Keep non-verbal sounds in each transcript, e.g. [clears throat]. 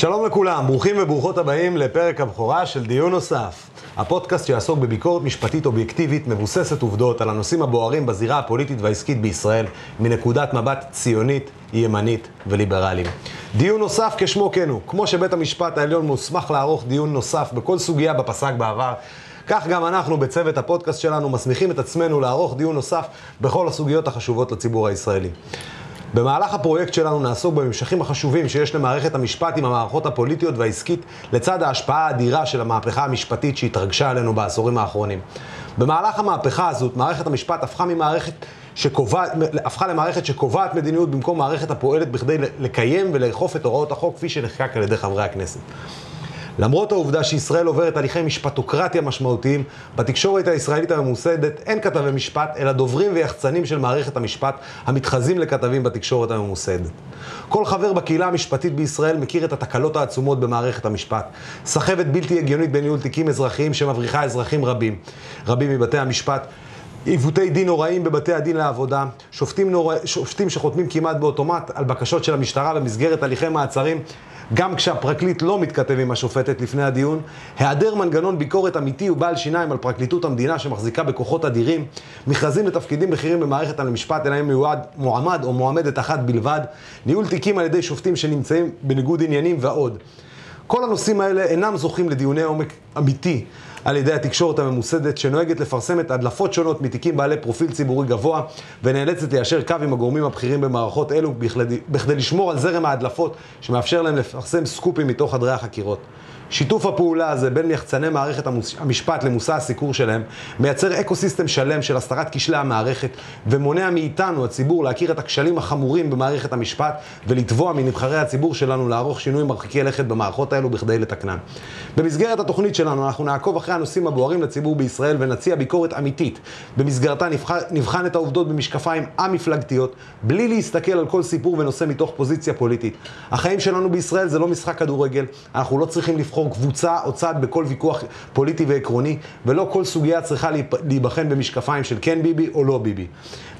שלום לכולם, ברוכים וברוכות הבאים לפרק הבכורה של דיון נוסף. הפודקאסט שיעסוק בביקורת משפטית אובייקטיבית מבוססת עובדות על הנושאים הבוערים בזירה הפוליטית והעסקית בישראל מנקודת מבט ציונית, ימנית וליברלית. דיון נוסף כשמו כן הוא, כמו שבית המשפט העליון מוסמך לערוך דיון נוסף בכל סוגיה בפסק בעבר, כך גם אנחנו בצוות הפודקאסט שלנו מסמיכים את עצמנו לערוך דיון נוסף בכל הסוגיות החשובות לציבור הישראלי. במהלך הפרויקט שלנו נעסוק בממשכים החשובים שיש למערכת המשפט עם המערכות הפוליטיות והעסקית, לצד ההשפעה האדירה של המהפכה המשפטית שהתרגשה עלינו בעשורים האחרונים. במהלך המהפכה הזאת, מערכת המשפט הפכה ממערכת שקובעת, הפכה למערכת שקובעת מדיניות במקום מערכת הפועלת בכדי לקיים ולאכוף את הוראות החוק כפי שנחקק על ידי חברי הכנסת. למרות העובדה שישראל עוברת הליכי משפטוקרטיה משמעותיים, בתקשורת הישראלית הממוסדת אין כתבי משפט, אלא דוברים ויחצנים של מערכת המשפט המתחזים לכתבים בתקשורת הממוסדת. כל חבר בקהילה המשפטית בישראל מכיר את התקלות העצומות במערכת המשפט. סחבת בלתי הגיונית בניהול תיקים אזרחיים שמבריחה אזרחים רבים. רבים מבתי המשפט עיוותי דין נוראים בבתי הדין לעבודה, שופטים, נורא, שופטים שחותמים כמעט באוטומט על בקשות של המשטרה במסגרת הליכי מעצרים גם כשהפרקליט לא מתכתב עם השופטת לפני הדיון, היעדר מנגנון ביקורת אמיתי ובעל שיניים על פרקליטות המדינה שמחזיקה בכוחות אדירים, מכרזים לתפקידים בכירים במערכת המשפט אלא מיועד מועמד או מועמדת אחת בלבד, ניהול תיקים על ידי שופטים שנמצאים בניגוד עניינים ועוד. כל הנושאים האלה אינם זוכים לדיוני עומק אמיתי על ידי התקשורת הממוסדת, שנוהגת לפרסם את הדלפות שונות מתיקים בעלי פרופיל ציבורי גבוה, ונאלצת ליישר קו עם הגורמים הבכירים במערכות אלו, בכדי לשמור על זרם ההדלפות, שמאפשר להם לפרסם סקופים מתוך חדרי החקירות. שיתוף הפעולה הזה בין יחצני מערכת המשפט למושא הסיקור שלהם מייצר אקו סיסטם שלם של הסתרת כשלי המערכת ומונע מאיתנו, הציבור, להכיר את הכשלים החמורים במערכת המשפט ולתבוע מנבחרי הציבור שלנו לערוך שינויים מרחיקי לכת במערכות האלו בכדי לתקנן. במסגרת התוכנית שלנו אנחנו נעקוב אחרי הנושאים הבוערים לציבור בישראל ונציע ביקורת אמיתית. במסגרתה נבחן, נבחן את העובדות במשקפיים א-מפלגתיות, בלי להסתכל על כל סיפור ונושא מתוך פוזיציה פוליטית. החיים שלנו בישראל זה לא משחק כדורגל, אנחנו לא צריכים לבחור לבחור קבוצה או צד בכל ויכוח פוליטי ועקרוני, ולא כל סוגיה צריכה להיבחן במשקפיים של כן ביבי או לא ביבי.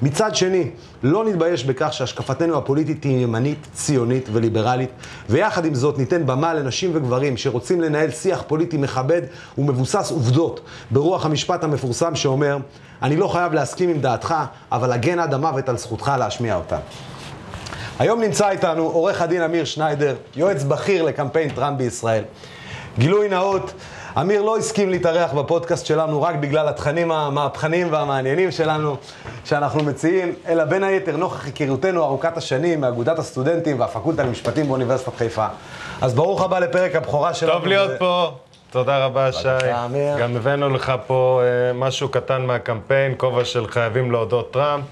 מצד שני, לא נתבייש בכך שהשקפתנו הפוליטית היא ימנית, ציונית וליברלית, ויחד עם זאת ניתן במה לנשים וגברים שרוצים לנהל שיח פוליטי מכבד ומבוסס עובדות, ברוח המשפט המפורסם שאומר, אני לא חייב להסכים עם דעתך, אבל הגן עד המוות על זכותך להשמיע אותה. היום נמצא איתנו עורך הדין אמיר שניידר, יועץ בכיר לקמפיין טראמפ בישראל. גילוי נאות, אמיר לא הסכים להתארח בפודקאסט שלנו רק בגלל התכנים המהפכניים והמעניינים שלנו שאנחנו מציעים, אלא בין היתר נוכח היכרותנו ארוכת השנים מאגודת הסטודנטים והפקולטה למשפטים באוניברסיטת חיפה. אז ברוך הבא לפרק הבכורה שלנו. טוב להיות פה. תודה רבה, שי. גם הבאנו לך פה uh, משהו קטן מהקמפיין, כובע של חייבים להודות טראמפ.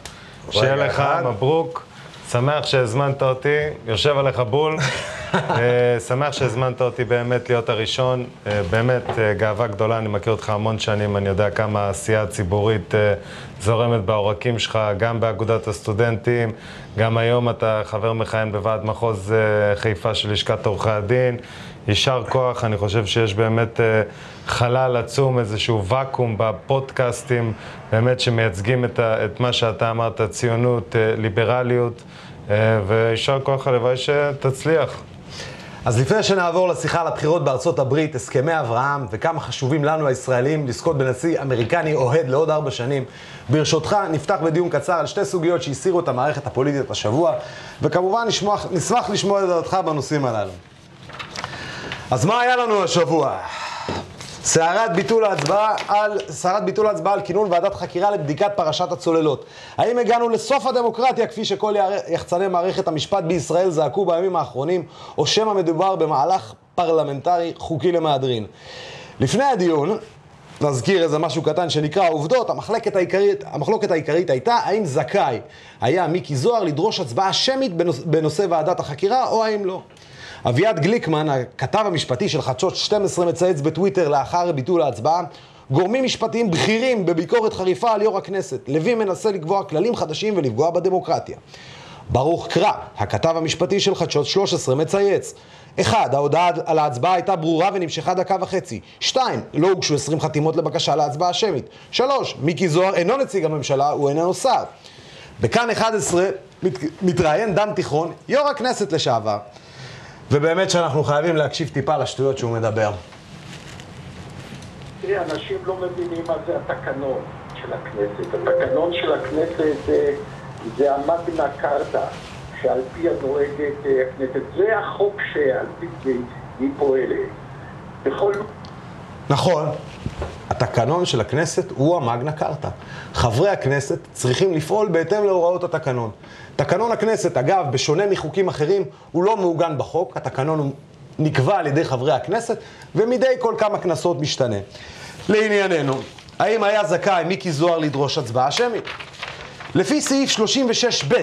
שיהיה לך, מברוק. שמח שהזמנת אותי, יושב עליך בול. [laughs] אה, שמח שהזמנת אותי באמת להיות הראשון. אה, באמת אה, גאווה גדולה, אני מכיר אותך המון שנים, אני יודע כמה העשייה הציבורית זורמת בעורקים שלך, גם באגודת הסטודנטים, גם היום אתה חבר מכהן בוועד מחוז חיפה של לשכת עורכי הדין. יישר כוח, אני חושב שיש באמת חלל עצום, איזשהו ואקום בפודקאסטים, באמת שמייצגים את, ה, את מה שאתה אמרת, ציונות, ליברליות, ויישר כוח, הלוואי שתצליח. אז לפני שנעבור לשיחה על הבחירות בארצות הברית, הסכמי אברהם וכמה חשובים לנו הישראלים לזכות בנשיא אמריקני אוהד לעוד ארבע שנים, ברשותך נפתח בדיון קצר על שתי סוגיות שהסירו את המערכת הפוליטית השבוע, וכמובן נשמח, נשמח לשמוע את דעתך בנושאים הללו. אז מה היה לנו השבוע? סערת ביטול ההצבעה על, סערת ביטול ההצבעה על כינון ועדת חקירה לבדיקת פרשת הצוללות. האם הגענו לסוף הדמוקרטיה כפי שכל יחצני מערכת המשפט בישראל זעקו בימים האחרונים, או שמא מדובר במהלך פרלמנטרי חוקי למהדרין? לפני הדיון, נזכיר איזה משהו קטן שנקרא העובדות, המחלוקת העיקרית, המחלוקת העיקרית הייתה האם זכאי היה מיקי זוהר לדרוש הצבעה שמית בנוש, בנושא ועדת החקירה או האם לא. אביעד גליקמן, הכתב המשפטי של חדשות 12, מצייץ בטוויטר לאחר ביטול ההצבעה גורמים משפטיים בכירים בביקורת חריפה על יו"ר הכנסת. לוי מנסה לקבוע כללים חדשים ולפגוע בדמוקרטיה. ברוך קרא, הכתב המשפטי של חדשות 13, מצייץ 1. ההודעה על ההצבעה הייתה ברורה ונמשכה דקה וחצי. 2. לא הוגשו 20 חתימות לבקשה להצבעה שמית. 3. מיקי זוהר אינו נציג הממשלה, הוא איננו שר. בכאן 11 מת, מתראיין דן תיכון, יו"ר הכנסת לשעבר, ובאמת שאנחנו חייבים להקשיב טיפה לשטויות שהוא מדבר. תראה, אנשים לא מבינים מה זה התקנון של הכנסת. התקנון של הכנסת זה, זה המגנה קרתא, שעל פי הנוהגת אה, הכנסת. זה החוק שעל פי היא פועלת. בכל... נכון. התקנון של הכנסת הוא המגנה קרתא. חברי הכנסת צריכים לפעול בהתאם להוראות התקנון. תקנון הכנסת, אגב, בשונה מחוקים אחרים, הוא לא מעוגן בחוק, התקנון הוא נקבע על ידי חברי הכנסת, ומדי כל כמה כנסות משתנה. לענייננו, האם היה זכאי מיקי זוהר לדרוש הצבעה שמית? לפי סעיף 36ב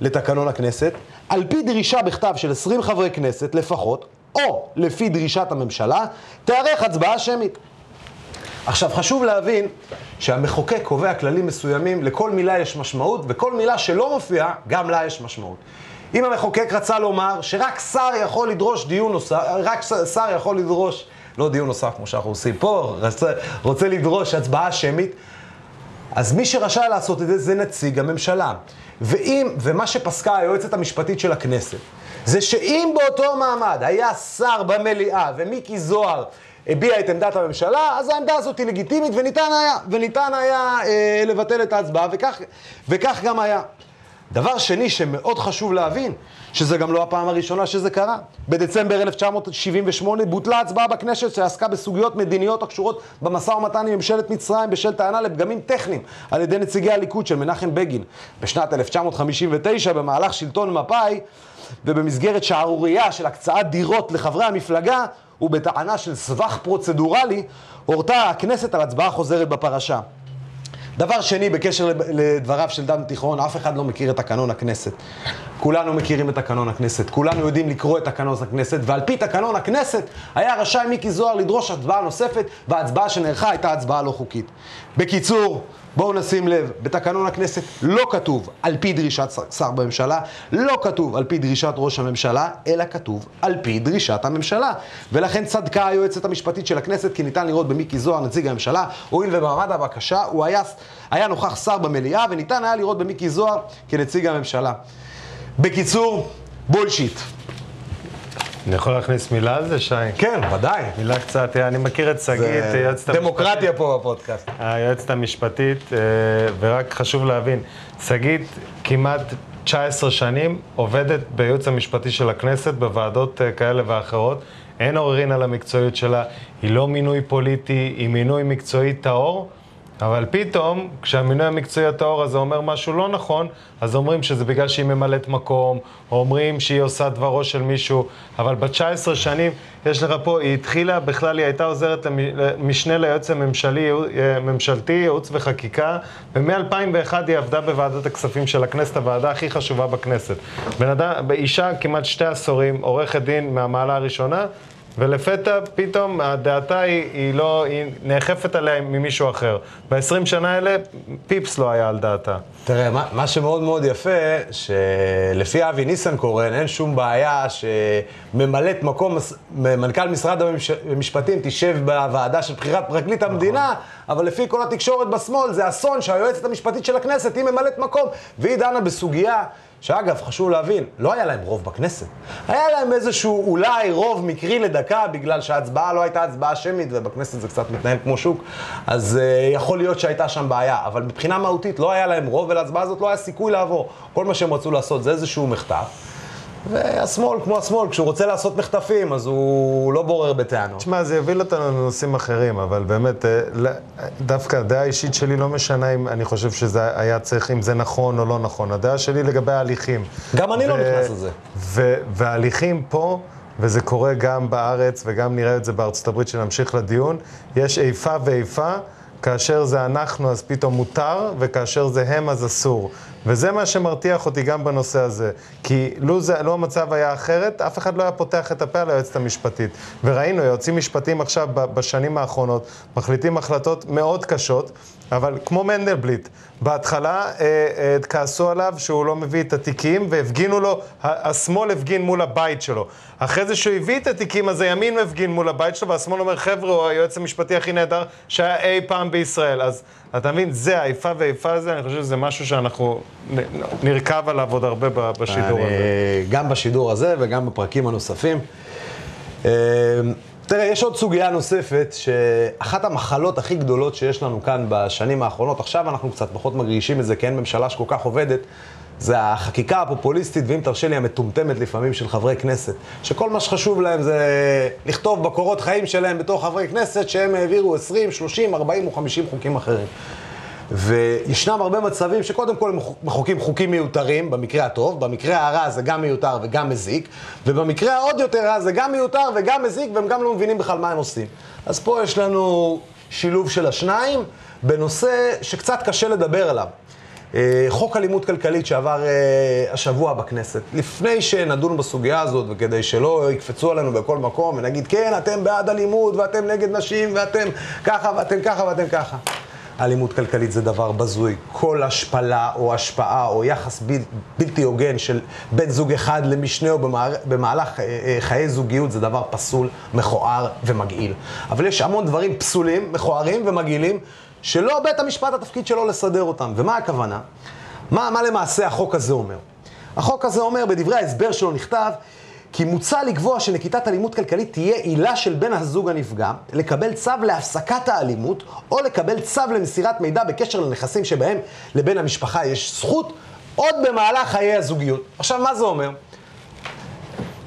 לתקנון הכנסת, על פי דרישה בכתב של 20 חברי כנסת לפחות, או לפי דרישת הממשלה, תיערך הצבעה שמית. עכשיו, חשוב להבין שהמחוקק קובע כללים מסוימים, לכל מילה יש משמעות, וכל מילה שלא מופיעה, גם לה יש משמעות. אם המחוקק רצה לומר שרק שר יכול לדרוש דיון נוסף, רק שר יכול לדרוש, לא דיון נוסף כמו שאנחנו עושים פה, רוצה, רוצה לדרוש הצבעה שמית, אז מי שרשאי לעשות את זה זה נציג הממשלה. ואם, ומה שפסקה היועצת המשפטית של הכנסת, זה שאם באותו מעמד היה שר במליאה ומיקי זוהר הביע את עמדת הממשלה, אז העמדה הזאת היא לגיטימית וניתן היה, וניתן היה אה, לבטל את ההצבעה, וכך, וכך גם היה. דבר שני שמאוד חשוב להבין, שזה גם לא הפעם הראשונה שזה קרה. בדצמבר 1978 בוטלה הצבעה בכנסת שעסקה בסוגיות מדיניות הקשורות במשא ומתן עם ממשלת מצרים בשל טענה לפגמים טכניים על ידי נציגי הליכוד של מנחם בגין. בשנת 1959, במהלך שלטון מפא"י, ובמסגרת שערורייה של הקצאת דירות לחברי המפלגה, ובטענה של סבך פרוצדורלי, הורתה הכנסת על הצבעה חוזרת בפרשה. דבר שני, בקשר לדבריו של דן תיכון, אף אחד לא מכיר את תקנון הכנסת. כולנו מכירים את תקנון הכנסת, כולנו יודעים לקרוא את תקנון הכנסת, ועל פי תקנון הכנסת היה רשאי מיקי זוהר לדרוש הצבעה נוספת, וההצבעה שנערכה הייתה הצבעה לא חוקית. בקיצור, בואו נשים לב, בתקנון הכנסת לא כתוב על פי דרישת שר בממשלה, לא כתוב על פי דרישת ראש הממשלה, אלא כתוב על פי דרישת הממשלה. ולכן צדקה היועצת המשפטית של הכנסת, כי ניתן לראות במיקי זוהר, נציג הממשלה, הואיל ובמעמד הבקשה הוא היה, היה נוכח שר במליאה, וניתן היה לראות במיקי זוהר כנציג הממשלה. בקיצור, בולשיט. אני יכול להכניס מילה על זה, שי? כן, ודאי. מילה קצת, אני מכיר את שגית, יועצת המשפטית. דמוקרטיה פה בפודקאסט. היועצת המשפטית, אה, ורק חשוב להבין, שגית כמעט 19 שנים עובדת בייעוץ המשפטי של הכנסת, בוועדות אה, כאלה ואחרות. אין עוררין על המקצועיות שלה, היא לא מינוי פוליטי, היא מינוי מקצועי טהור. אבל פתאום, כשהמינוי המקצועי הטהור הזה אומר משהו לא נכון, אז אומרים שזה בגלל שהיא ממלאת מקום, או אומרים שהיא עושה דברו של מישהו, אבל ב-19 שנים, יש לך פה, היא התחילה, בכלל היא הייתה עוזרת למשנה ליועץ הממשלי, ממשלתי, ייעוץ וחקיקה, ומ-2001 היא עבדה בוועדת הכספים של הכנסת, הוועדה הכי חשובה בכנסת. בן אדם, אישה כמעט שתי עשורים, עורכת דין מהמעלה הראשונה, ולפתע פתאום הדעתה היא, היא לא, היא נאכפת עליה ממישהו אחר. ב-20 שנה האלה פיפס לא היה על דעתה. תראה, מה, מה שמאוד מאוד יפה, שלפי אבי ניסנקורן אין שום בעיה שממלאת מקום, מנכ"ל משרד המשפטים תשב בוועדה של בחירת פרקליט המדינה, נכון. אבל לפי כל התקשורת בשמאל זה אסון שהיועצת המשפטית של הכנסת היא ממלאת מקום, והיא דנה בסוגיה שאגב, חשוב להבין, לא היה להם רוב בכנסת. היה להם איזשהו אולי רוב מקרי לדקה, בגלל שההצבעה לא הייתה הצבעה שמית, ובכנסת זה קצת מתנהל כמו שוק, אז uh, יכול להיות שהייתה שם בעיה. אבל מבחינה מהותית לא היה להם רוב, ולהצבעה הזאת לא היה סיכוי לעבור. כל מה שהם רצו לעשות זה איזשהו מחטף. והשמאל, כמו השמאל, כשהוא רוצה לעשות מחטפים, אז הוא לא בורר בטענות. תשמע, זה יוביל אותנו לנושאים אחרים, אבל באמת, אה, דווקא הדעה האישית שלי לא משנה אם אני חושב שזה היה צריך, אם זה נכון או לא נכון. הדעה שלי לגבי ההליכים. גם אני לא נכנס לזה. וההליכים פה... וזה קורה גם בארץ, וגם נראה את זה בארצות הברית, שנמשיך לדיון, יש איפה ואיפה, כאשר זה אנחנו אז פתאום מותר, וכאשר זה הם אז אסור. וזה מה שמרתיח אותי גם בנושא הזה. כי לו, זה, לו המצב היה אחרת, אף אחד לא היה פותח את הפה על היועצת המשפטית. וראינו, יועצים משפטיים עכשיו, בשנים האחרונות, מחליטים החלטות מאוד קשות, אבל כמו מנדלבליט, בהתחלה אה, אה, כעסו עליו שהוא לא מביא את התיקים, והפגינו לו, השמאל הפגין מול הבית שלו. אחרי זה שהוא הביא את התיקים, אז הימין הפגין מול הבית שלו, והשמאל אומר, חבר'ה, הוא היועץ המשפטי הכי נהדר שהיה אי פעם בישראל. אז אתה מבין, זה האיפה ואיפה הזה, אני חושב שזה משהו שאנחנו נרכב עליו עוד הרבה בשידור הזה. גם בשידור הזה וגם בפרקים הנוספים. אה, תראה, יש עוד סוגיה נוספת, שאחת המחלות הכי גדולות שיש לנו כאן בשנים האחרונות, עכשיו אנחנו קצת פחות מרגישים את זה, כי אין ממשלה שכל כך עובדת, זה החקיקה הפופוליסטית, ואם תרשה לי, המטומטמת לפעמים של חברי כנסת, שכל מה שחשוב להם זה לכתוב בקורות חיים שלהם בתור חברי כנסת, שהם העבירו 20, 30, 40 או 50 חוקים אחרים. וישנם הרבה מצבים שקודם כל הם מחוקים חוקים מיותרים, במקרה הטוב, במקרה הרע זה גם מיותר וגם מזיק, ובמקרה העוד יותר רע זה גם מיותר וגם מזיק, והם גם לא מבינים בכלל מה הם עושים. אז פה יש לנו שילוב של השניים בנושא שקצת קשה לדבר עליו. אה, חוק אלימות כלכלית שעבר אה, השבוע בכנסת. לפני שנדון בסוגיה הזאת, וכדי שלא יקפצו עלינו בכל מקום ונגיד, כן, אתם בעד אלימות, ואתם נגד נשים, ואתם ככה, ואתם ככה, ואתם ככה. אלימות כלכלית זה דבר בזוי. כל השפלה או השפעה או יחס בל, בלתי הוגן של בן זוג אחד למשנהו במהלך אה, אה, חיי זוגיות זה דבר פסול, מכוער ומגעיל. אבל יש המון דברים פסולים, מכוערים ומגעילים, שלא בית המשפט התפקיד שלו לסדר אותם. ומה הכוונה? מה, מה למעשה החוק הזה אומר? החוק הזה אומר, בדברי ההסבר שלו נכתב, כי מוצע לקבוע שנקיטת אלימות כלכלית תהיה עילה של בן הזוג הנפגע לקבל צו להפסקת האלימות או לקבל צו למסירת מידע בקשר לנכסים שבהם לבן המשפחה יש זכות עוד במהלך חיי הזוגיות. עכשיו, מה זה אומר?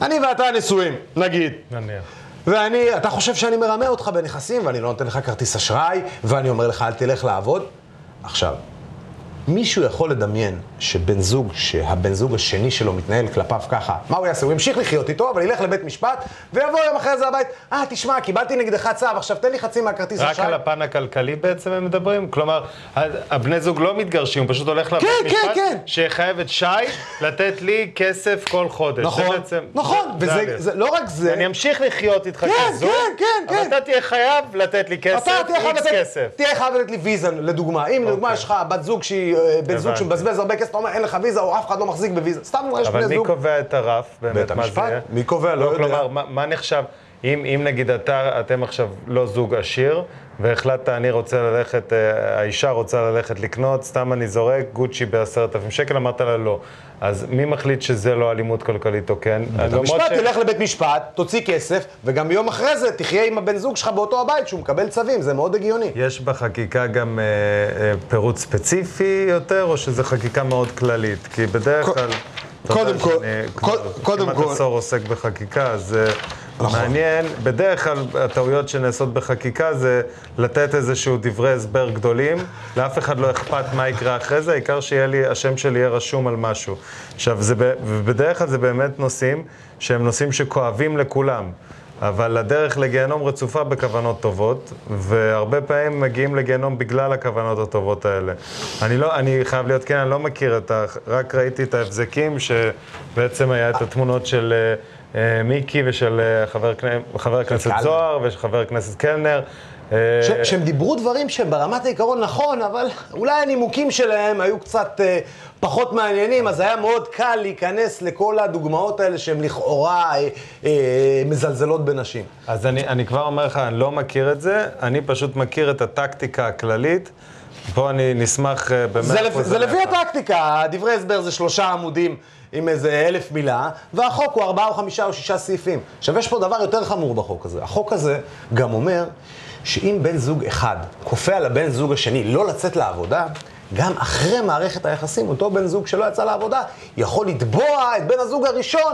אני ואתה נשואים, נגיד. נניח. ואני, אתה חושב שאני מרמה אותך בנכסים ואני לא נותן לך כרטיס אשראי ואני אומר לך אל תלך לעבוד? עכשיו, מישהו יכול לדמיין שבן זוג, שהבן זוג השני שלו מתנהל כלפיו ככה, מה הוא יעשה? הוא ימשיך לחיות איתו, אבל ילך לבית משפט, ויבוא יום אחרי זה הבית, אה, תשמע, קיבלתי נגדך צו, עכשיו תן לי חצי מהכרטיס אשראי. רק על הפן הכלכלי בעצם הם מדברים? כלומר, הבני זוג לא מתגרשים, הוא פשוט הולך לבית כן, משפט, כן, כן. שיחייב את שי לתת לי כסף כל חודש. נכון, בעצם, נכון, וזה זה, לא רק זה... אני אמשיך לחיות איתך כן, כזוג, כן, כן, אבל כן. אתה תהיה חייב לתת לי כסף, איקס כסף. תהיה חייב לתת לי ויזה, לדוגמה. אם לדוגמה אוקיי. יש לך בת זוג שהיא, בן זוג. שמבזבז הרבה כסף, אתה אומר אין לך ויזה, או אף אחד לא מחזיק בוויזה. סתם יש אבל בני מי זוג. קובע את הרף? באמת, בית מה המשפט. מי קובע? לא יודע. כלומר, מה, נחשב, אם, נגיד אתם עכשיו לא זוג עשיר, והחלטת, אני רוצה ללכת, אה, האישה רוצה ללכת לקנות, סתם אני זורק, גוצ'י בעשרת אלפים שקל, אמרת לה לא. אז מי מחליט שזה לא אלימות כלכלית או כן? בית המשפט תלך לבית משפט, תוציא כסף, וגם יום אחרי זה תחיה עם הבן זוג שלך באותו הבית שהוא מקבל צווים, זה מאוד הגיוני. יש בחקיקה גם אה, אה, פירוט ספציפי יותר, או שזו חקיקה מאוד כללית? כי בדרך קו- כלל... קודם כל- קוד- קודם כמעט כל- עשור עוסק בחקיקה, אז אה, נכון. מעניין. בדרך כלל הטעויות שנעשות בחקיקה זה לתת איזשהו דברי הסבר גדולים, לאף אחד לא אכפת מה יקרה אחרי זה, העיקר שיהיה לי, השם שלי יהיה רשום על משהו. עכשיו, זה, ב- ובדרך כלל זה באמת נושאים שהם נושאים שכואבים לכולם. אבל הדרך לגיהנום רצופה בכוונות טובות, והרבה פעמים מגיעים לגיהנום בגלל הכוונות הטובות האלה. אני לא, אני חייב להיות כן, אני לא מכיר את ה... רק ראיתי את ההבזקים, שבעצם היה את התמונות של אה, אה, מיקי ושל אה, חבר, חבר הכנסת. זוהר ושל חבר הכנסת קלנר. אה, שהם דיברו דברים שהם ברמת העיקרון נכון, אבל אולי הנימוקים שלהם היו קצת אה, פחות מעניינים, אז היה מאוד קל להיכנס לכל הדוגמאות האלה שהן לכאורה אה, אה, מזלזלות בנשים. אז אני, אני כבר אומר לך, אני לא מכיר את זה, אני פשוט מכיר את הטקטיקה הכללית. פה אני נשמח אה, במאה זה, לפ- אחוז זה לפי. הטקטיקה, דברי הסבר זה שלושה עמודים עם איזה אלף מילה, והחוק הוא ארבעה או חמישה או שישה סעיפים. עכשיו, יש פה דבר יותר חמור בחוק הזה. החוק הזה גם אומר שאם בן זוג אחד כופה על הבן זוג השני לא לצאת לעבודה, גם אחרי מערכת היחסים, אותו בן זוג שלא יצא לעבודה, יכול לתבוע את בן הזוג הראשון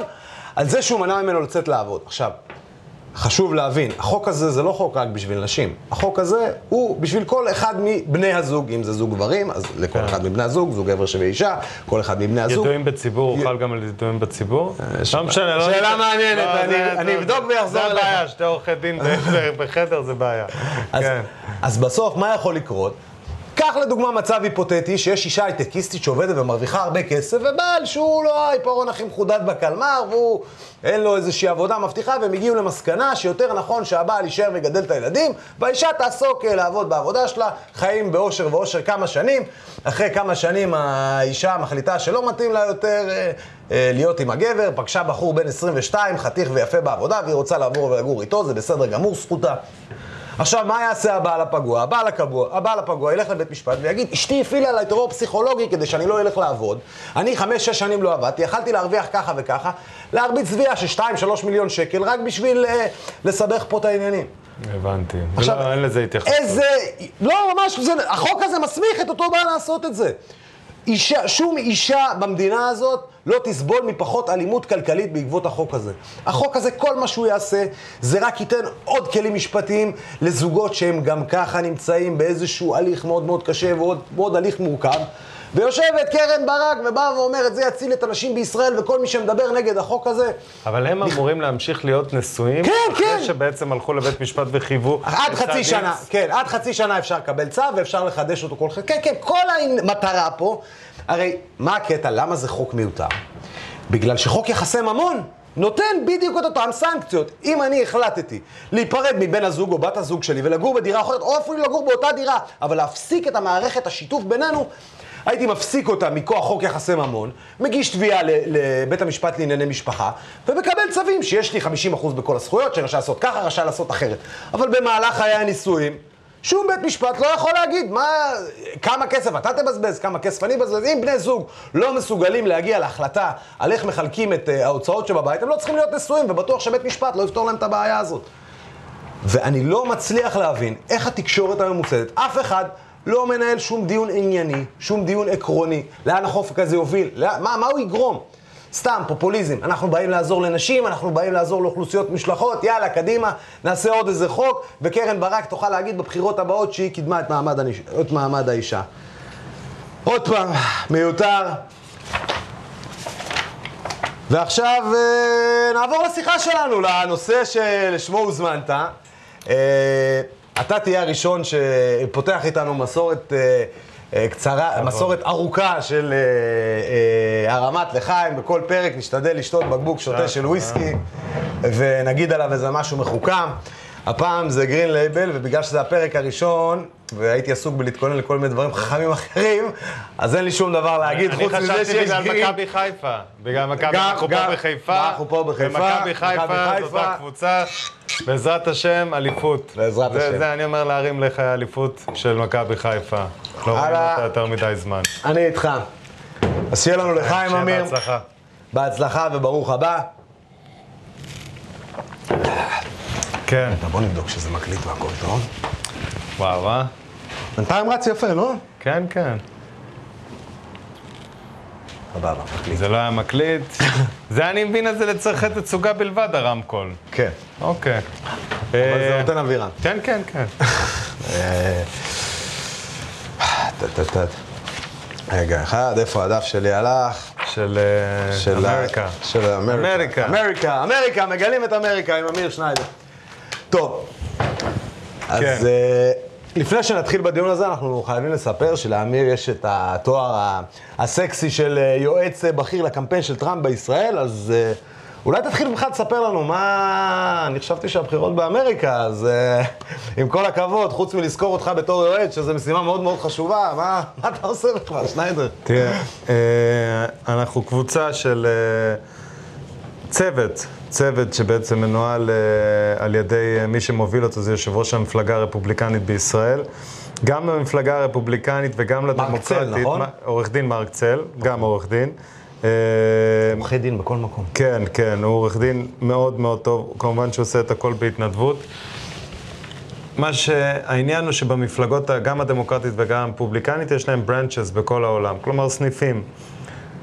על זה שהוא מנע ממנו לצאת לעבוד. עכשיו, חשוב להבין, החוק הזה זה לא חוק רק בשביל נשים. החוק הזה הוא בשביל כל אחד מבני הזוג, אם זה זוג גברים, אז לכל כן. אחד מבני הזוג, זוג גבר שבאישה, כל אחד מבני הזוג. ידועים בציבור, הוא חל גם על ידועים בציבור? שאלה- לא משנה, לא... שאלה משנה. מעניינת, לא, אני- זה- אני זה- אבדוק ואחזור זה אליך. הבעיה, שתי עורכי דין ב- [laughs] בחדר זה בעיה. אז, כן. אז בסוף, מה יכול לקרות? קח לדוגמה מצב היפותטי שיש אישה הייטקיסטית שעובדת ומרוויחה הרבה כסף, ובעל שהוא לא העיפרון הכי מחודד בקלמר, והוא, אין לו איזושהי עבודה מבטיחה, והם הגיעו למסקנה שיותר נכון שהבעל יישאר ויגדל את הילדים, והאישה תעסוק אה, לעבוד בעבודה שלה, חיים באושר ואושר כמה שנים. אחרי כמה שנים האישה מחליטה שלא מתאים לה יותר אה, אה, להיות עם הגבר, פגשה בחור בן 22, חתיך ויפה בעבודה, והיא רוצה לעבור ולגור איתו, זה בסדר גמור, זכותה. עכשיו, מה יעשה הבעל הפגוע? הבעל הפגוע, הבעל הפגוע ילך לבית משפט ויגיד, אשתי הפעילה עליי טרור פסיכולוגי כדי שאני לא אלך לעבוד. אני חמש-שש שנים לא עבדתי, יכלתי להרוויח ככה וככה, להרביץ תביעה של שתיים, שלוש מיליון שקל, רק בשביל אה, לסבך פה את העניינים. הבנתי. עכשיו, לא, אין לזה התייחסות. איזה... לא, ממש, זה, החוק הזה מסמיך את אותו בעל לעשות את זה. אישה, שום אישה במדינה הזאת לא תסבול מפחות אלימות כלכלית בעקבות החוק הזה. החוק הזה, כל מה שהוא יעשה, זה רק ייתן עוד כלים משפטיים לזוגות שהם גם ככה נמצאים באיזשהו הליך מאוד מאוד קשה ועוד, הליך מורכב. ויושבת קרן ברק ובאה ואומרת, זה יציל את הנשים בישראל, וכל מי שמדבר נגד החוק הזה... אבל הם אמורים להמשיך להיות נשואים, כן, כן. אחרי שבעצם הלכו לבית משפט וחייבו. [laughs] עד חצי. שנה, כן, עד חצי שנה אפשר לקבל צו ואפשר לחדש אותו כל חצי, כן, כן, כל המטרה פה, הרי מה הקטע, למה זה חוק מיותר? בגלל שחוק יחסי ממון נותן בדיוק את אותן סנקציות. אם אני החלטתי להיפרד מבן הזוג או בת הזוג שלי ולגור בדירה אחרת, או אפילו לגור באותה דירה, אבל להפסיק את המערכת השיתוף בינינו, הייתי מפסיק אותה מכוח חוק יחסי ממון, מגיש תביעה לבית המשפט לענייני משפחה, ומקבל צווים שיש לי 50% בכל הזכויות, שרשאי לעשות ככה, רשאי לעשות אחרת. אבל במהלך חיי הנישואים, שום בית משפט לא יכול להגיד מה, כמה כסף אתה תבזבז, כמה כסף אני אבזבז. אם בני זוג לא מסוגלים להגיע להחלטה על איך מחלקים את uh, ההוצאות שבבית, הם לא צריכים להיות נשואים, ובטוח שבית משפט לא יפתור להם את הבעיה הזאת. ואני לא מצליח להבין איך התקשורת הממוסדת, אף אחד לא מנהל שום דיון ענייני, שום דיון עקרוני, לאן החופק הזה יוביל, לאן, מה, מה הוא יגרום. סתם, פופוליזם. אנחנו באים לעזור לנשים, אנחנו באים לעזור לאוכלוסיות משלחות, יאללה, קדימה, נעשה עוד איזה חוק, וקרן ברק תוכל להגיד בבחירות הבאות שהיא קידמה את מעמד, הניש... את מעמד האישה. עוד פעם, מיותר. ועכשיו אה, נעבור לשיחה שלנו, לנושא שלשמו הוזמנת. אתה תהיה הראשון שפותח איתנו מסורת אה, אה, קצרה, מסורת ארוכה של אה, הרמת לחיים. בכל פרק נשתדל לשתות בקבוק שונה של וויסקי, ונגיד עליו איזה משהו מחוכם. הפעם זה Green Label, ובגלל שזה הפרק הראשון, והייתי עסוק בלהתכונן לכל מיני דברים חכמים אחרים, אז אין לי שום דבר להגיד, אני חוץ מזה חשבתי שיש בגלל green. מכבי חיפה. בגלל מכבי, אנחנו פה בחיפה. אנחנו פה בחיפה, ומכבי מכבי חיפה זאת. הקבוצה. בעזרת השם, אליפות. בעזרת השם. זה אני אומר להרים לך אליפות של מכבי חיפה. לא רואים. אותה יותר מדי זמן. אני איתך. אז שיהיה לנו לחיים, שיהיה אמיר. בהצלחה. בהצלחה וברוך הבא. כן. בוא נבדוק שזה מקליט והכל טוב. וואו, אה? בינתיים רץ יפה, לא? כן, כן. סבבה, מקליט. זה לא היה מקליט. [laughs] זה אני מבין את זה לצורכי תצוגה בלבד, הרמקול. כן. אוקיי. אבל זה אה, נותן אווירה. כן, כן, כן. [laughs] טה-טה-טה. רגע, אחד, איפה הדף שלי הלך? של אה, אמריקה. של אמריקה. אמריקה. אמריקה, אמריקה, מגלים את אמריקה עם אמיר שניידר. טוב, אז כן. אה, לפני שנתחיל בדיון הזה, אנחנו חייבים לספר שלאמיר יש את התואר הסקסי של אה, יועץ אה, בכיר לקמפיין של טראמפ בישראל, אז אולי תתחיל בכלל לספר לנו מה... אני חשבתי שהבחירות באמריקה, אז עם כל הכבוד, חוץ מלזכור אותך בתור יועץ, שזו משימה מאוד מאוד חשובה, מה, מה אתה עושה בכלל, שניידר? תראה, אה, אנחנו קבוצה של צוות, צוות שבעצם מנוהל אה, על ידי אה, מי שמוביל אותו, זה יושב ראש המפלגה הרפובליקנית בישראל. גם במפלגה הרפובליקנית וגם לדמוקרטית. נכון? מה- עורך דין מרק צל, גם עורך דין. אה, עורכי דין בכל מקום. כן, כן, הוא עורך דין מאוד מאוד טוב, כמובן שהוא עושה את הכל בהתנדבות. מה שהעניין הוא שבמפלגות, גם הדמוקרטית וגם הרפובליקנית, יש להם branches בכל העולם, כלומר סניפים.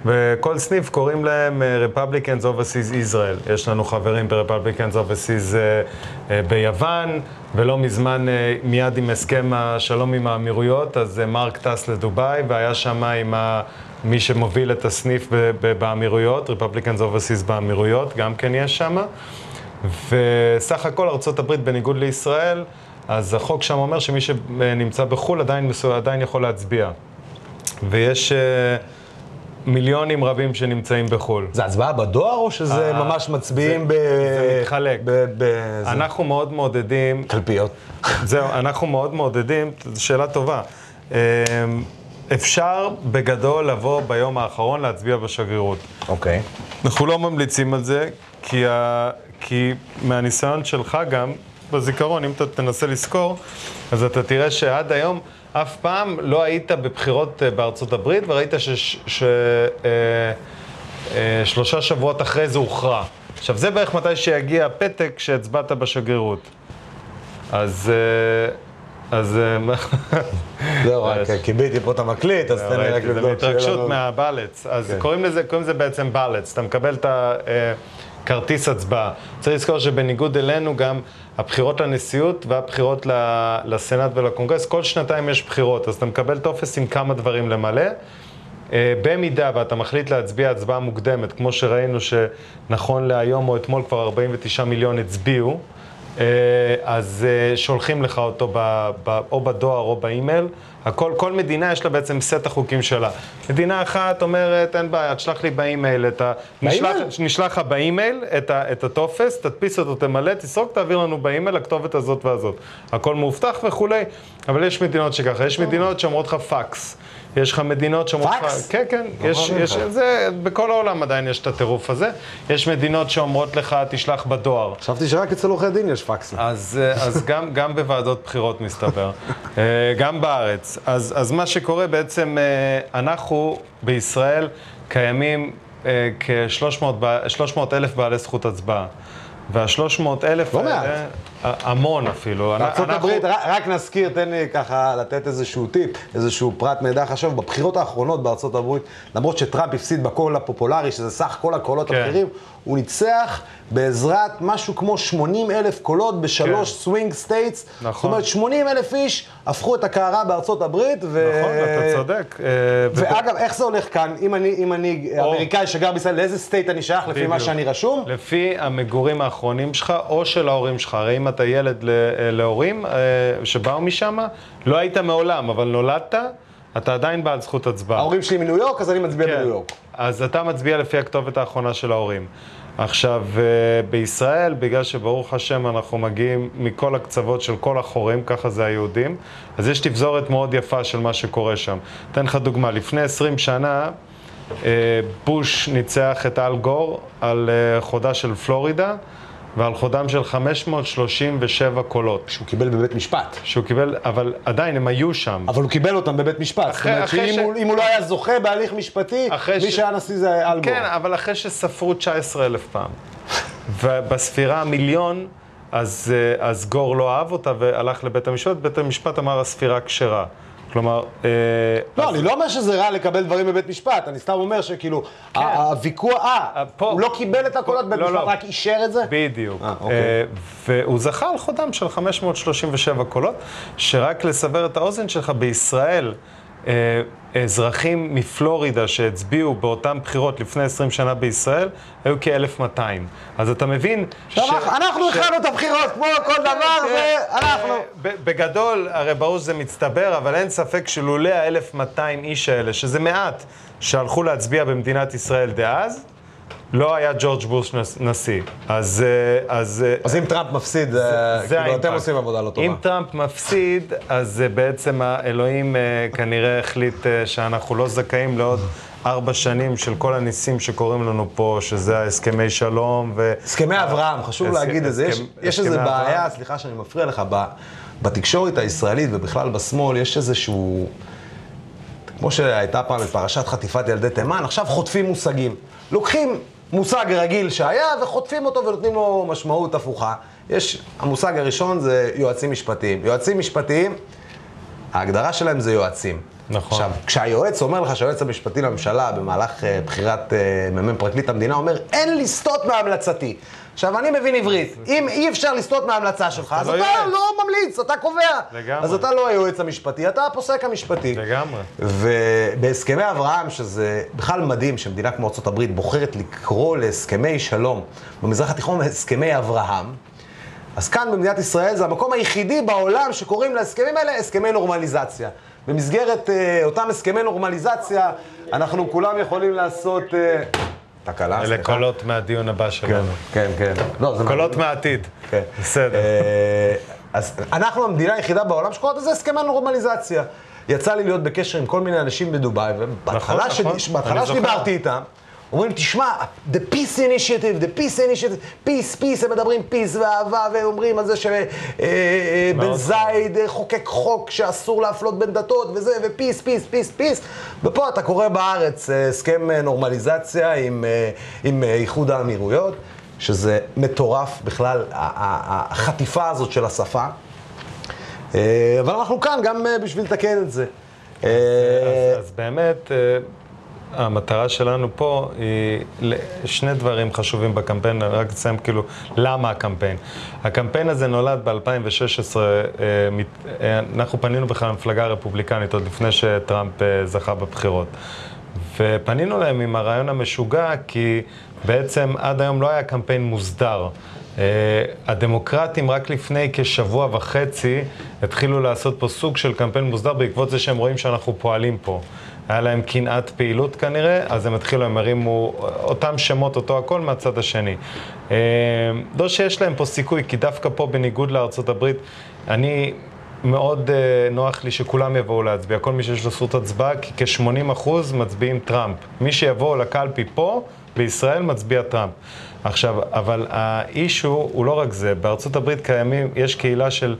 וכל סניף קוראים להם אה, Republicans Overseas Israel. יש לנו חברים ב-Republicans Overseas אה, אה, ביוון, ולא מזמן, מיד עם הסכם השלום עם האמירויות, אז מרק טס לדובאי, והיה שם עם ה... מי שמוביל את הסניף באמירויות, Republicans Overseas באמירויות, גם כן יש שם. וסך הכל ארה"ב, בניגוד לישראל, אז החוק שם אומר שמי שנמצא בחו"ל עדיין, עדיין יכול להצביע. ויש אה, מיליונים רבים שנמצאים בחו"ל. זה הצבעה בדואר או שזה אה, ממש מצביעים ב... זה מתחלק. ב... ב... זה- אנחנו מאוד מעודדים, קלפיות. זהו, אנחנו מאוד מעודדים, זו שאלה טובה. אה, אפשר בגדול לבוא ביום האחרון להצביע בשגרירות. אוקיי. אנחנו לא ממליצים על זה, כי, ה... כי מהניסיון שלך גם, בזיכרון, אם אתה תנסה לזכור, אז אתה תראה שעד היום אף פעם לא היית בבחירות בארצות הברית, וראית ששלושה שבועות אחרי זה הוכרע. עכשיו, זה בערך מתי שיגיע הפתק שהצבעת בשגרירות. אז... אז... [laughs] זהו, רק כיביתי פה את המקליט, אז תן לי רק לבדוק. זה מהתרגשות מהבלץ. אז כן. קוראים לזה, בעצם בלץ. אתה מקבל את הכרטיס הצבעה. צריך לזכור שבניגוד אלינו גם הבחירות לנשיאות והבחירות לסנאט ולקונגרס, כל שנתיים יש בחירות, אז אתה מקבל טופס עם כמה דברים למלא. במידה ואתה מחליט להצביע הצבעה מוקדמת, כמו שראינו שנכון להיום או אתמול כבר 49 מיליון הצביעו, אה, אז אה, שולחים לך אותו ב, ב, או בדואר או באימייל. הכל, כל מדינה יש לה בעצם סט החוקים שלה. מדינה אחת אומרת, אין בעיה, תשלח לי באימייל את ה... נשלח, נשלח לך באימייל את, ה, את הטופס, תדפיס אותו, תמלא, תסרוק, תעביר לנו באימייל לכתובת הזאת והזאת. הכל מאובטח וכולי, אבל יש מדינות שככה, יש מדינות שאומרות לך פקס. יש לך מדינות שאומרות לך... פקס? כן, כן, יש, יש, זה, בכל העולם עדיין יש את הטירוף הזה. יש מדינות שאומרות לך, תשלח בדואר. חשבתי שרק אצל עורכי דין יש פקסים. אז, אז גם, גם בוועדות בחירות מסתבר, [laughs] אה, גם בארץ. אז, אז מה שקורה בעצם, אה, אנחנו בישראל קיימים אה, כ-300 אלף בעלי זכות הצבעה. וה-300 אלף לא מעט. המון אפילו. הברית, רק- רק נזכיר, תן לי ככה לתת איזשהו טיפ, איזשהו פרט מידע חשוב. בבחירות האחרונות בארצות הברית, למרות שטראמפ הפסיד בקול הפופולרי, שזה סך כל הקולות כן. הבכירים, הוא ניצח בעזרת משהו כמו 80 אלף קולות בשלוש כן. swing states. נכון. זאת אומרת, 80 אלף איש הפכו את הקערה בארצות הברית. ו... נכון, אתה צודק. אה, ואגב, איך זה הולך כאן? אם אני, אם אני או. אמריקאי שגר בישראל, לאיזה state אני שייך לפי מה. שאני רשום? לפי המגורים האחרונים שלך, או של ההורים שלך. הרי אם אתה ילד ל- אה, להורים אה, שבאו משם, לא היית מעולם, אבל נולדת, אתה עדיין בעל זכות הצבעה. ההורים שלי מניו יורק, אז אני מצביע כן. בניו יורק. אז אתה מצביע לפי הכתובת האחרונה של ההורים. עכשיו, אה, בישראל, בגלל שברוך השם אנחנו מגיעים מכל הקצוות של כל החורים, ככה זה היהודים, אז יש תבזורת מאוד יפה של מה שקורה שם. אתן לך דוגמה, לפני 20 שנה, בוש ניצח את אל גור על חודה של פלורידה ועל חודם של 537 קולות. שהוא קיבל בבית משפט. שהוא קיבל, אבל עדיין הם היו שם. אבל הוא קיבל אותם בבית משפט. זאת אחרי- אומרת אחרי שאם ש- הוא- הוא לא היה זוכה בהליך משפטי, מי ש- שהיה נשיא זה אלמוג. כן, אבל אחרי שספרו 19 אלף פעם. ובספירה המיליון, אז, אה, אז גור לא אהב אותה והלך לבית המשפט, בית המשפט אמר הספירה כשרה. כלומר, אה, לא, אני לא אומר שזה רע לקבל דברים בבית משפט, אני סתם אומר שכאילו, ה- הוויכוח, אה, אה, הוא לא קיבל את הקולות, בית לא, משפט לא. רק אישר את זה? בדיוק. אה, אוקיי. והוא זכה על חודם של 537 קולות, שרק לסבר את האוזן שלך, בישראל, אזרחים מפלורידה שהצביעו באותן בחירות לפני 20 שנה בישראל, היו כ-1200. אז אתה מבין... שאנחנו- אנחנו ש- הכנו את הבחירות, כמו כל דבר, כן, ואנחנו... אה, בגדול, הרי ברור שזה מצטבר, אבל אין ספק שלולא ה-1200 איש האלה, שזה מעט, שהלכו להצביע במדינת ישראל דאז, לא היה ג'ורג' בוש נשיא. אז... אה, אז אה, אז אם טראמפ מפסיד, אה, זה כאילו, האימפקט. אתם עושים עבודה לא טובה. אם טראמפ מפסיד, אז בעצם האלוהים אה, כנראה החליט שאנחנו לא זכאים לעוד ארבע שנים של כל הניסים שקורים לנו פה, שזה ההסכמי שלום ו... הסכמי אברהם, חשוב הסכם- להגיד את זה. יש- הסכם- יש איזו בעיה, אברהם. סליחה שאני מפריע לך, ב- בתקשורת הישראלית ובכלל בשמאל, יש איזשהו... כמו שהייתה פעם בפרשת חטיפת ילדי תימן, עכשיו חוטפים מושגים. לוקחים מושג רגיל שהיה וחוטפים אותו ונותנים לו משמעות הפוכה. יש, המושג הראשון זה יועצים משפטיים. יועצים משפטיים, ההגדרה שלהם זה יועצים. נכון. עכשיו, כשהיועץ אומר לך שהיועץ המשפטי לממשלה במהלך אה, בחירת אה, מ"מ פרקליט המדינה אומר, אין לסטות מהמלצתי. עכשיו, אני מבין עברית. אם אי אפשר לסטות מההמלצה שלך, אז לא אתה יועץ. לא ממליץ, אתה קובע. לגמרי. אז אתה לא היועץ המשפטי, אתה הפוסק המשפטי. לגמרי. ובהסכמי אברהם, שזה בכלל מדהים שמדינה כמו ארה"ב בוחרת לקרוא להסכמי שלום במזרח התיכון הסכמי אברהם, אז כאן במדינת ישראל זה המקום היחידי בעולם שקוראים להסכמים האלה הסכמי נורמליזציה. במסגרת אה, אותם הסכמי נורמליזציה, אנחנו כולם יכולים לעשות... אה, תקלה, אלה סליחה. קולות מהדיון הבא כן, שלנו. כן, כן. לא, זה קולות מהעתיד. כן. בסדר. אה, אז אנחנו המדינה היחידה בעולם שקוראת לזה הסכמי נורמליזציה. יצא לי להיות בקשר עם כל מיני אנשים בדובאי, ובהתחלה נכון, ש- נכון, זוכר. שדיברתי איתם, אומרים, תשמע, the peace initiative, the peace initiative, peace, peace, הם מדברים peace ואהבה, ואומרים על זה שבן זייד אה, חוקק חוק שאסור להפלות בין דתות וזה, ו peace, peace, peace, peace. ופה אתה קורא בארץ אה, הסכם אה, נורמליזציה עם, אה, עם אה, איחוד האמירויות, שזה מטורף בכלל, החטיפה הזאת של השפה. אה, אבל אנחנו כאן גם אה, בשביל לתקן את זה. אה, אז, אז באמת, אה, המטרה שלנו פה היא שני דברים חשובים בקמפיין, אני רק אסיים כאילו, למה הקמפיין? הקמפיין הזה נולד ב-2016, אנחנו פנינו בכלל למפלגה הרפובליקנית, עוד לפני שטראמפ אה, זכה בבחירות. ופנינו להם עם הרעיון המשוגע, כי בעצם עד היום לא היה קמפיין מוסדר. Uh, הדמוקרטים רק לפני כשבוע וחצי התחילו לעשות פה סוג של קמפיין מוסדר בעקבות זה שהם רואים שאנחנו פועלים פה. היה להם קנאת פעילות כנראה, אז הם התחילו, הם הרימו אותם שמות, אותו הכל מהצד השני. Uh, לא שיש להם פה סיכוי, כי דווקא פה, בניגוד לארצות הברית, אני מאוד uh, נוח לי שכולם יבואו להצביע, כל מי שיש לו זכות הצבעה, כי כ-80% מצביעים טראמפ. מי שיבואו לקלפי פה, בישראל, מצביע טראמפ. עכשיו, אבל האישו הוא לא רק זה, בארצות הברית קיימים, יש קהילה של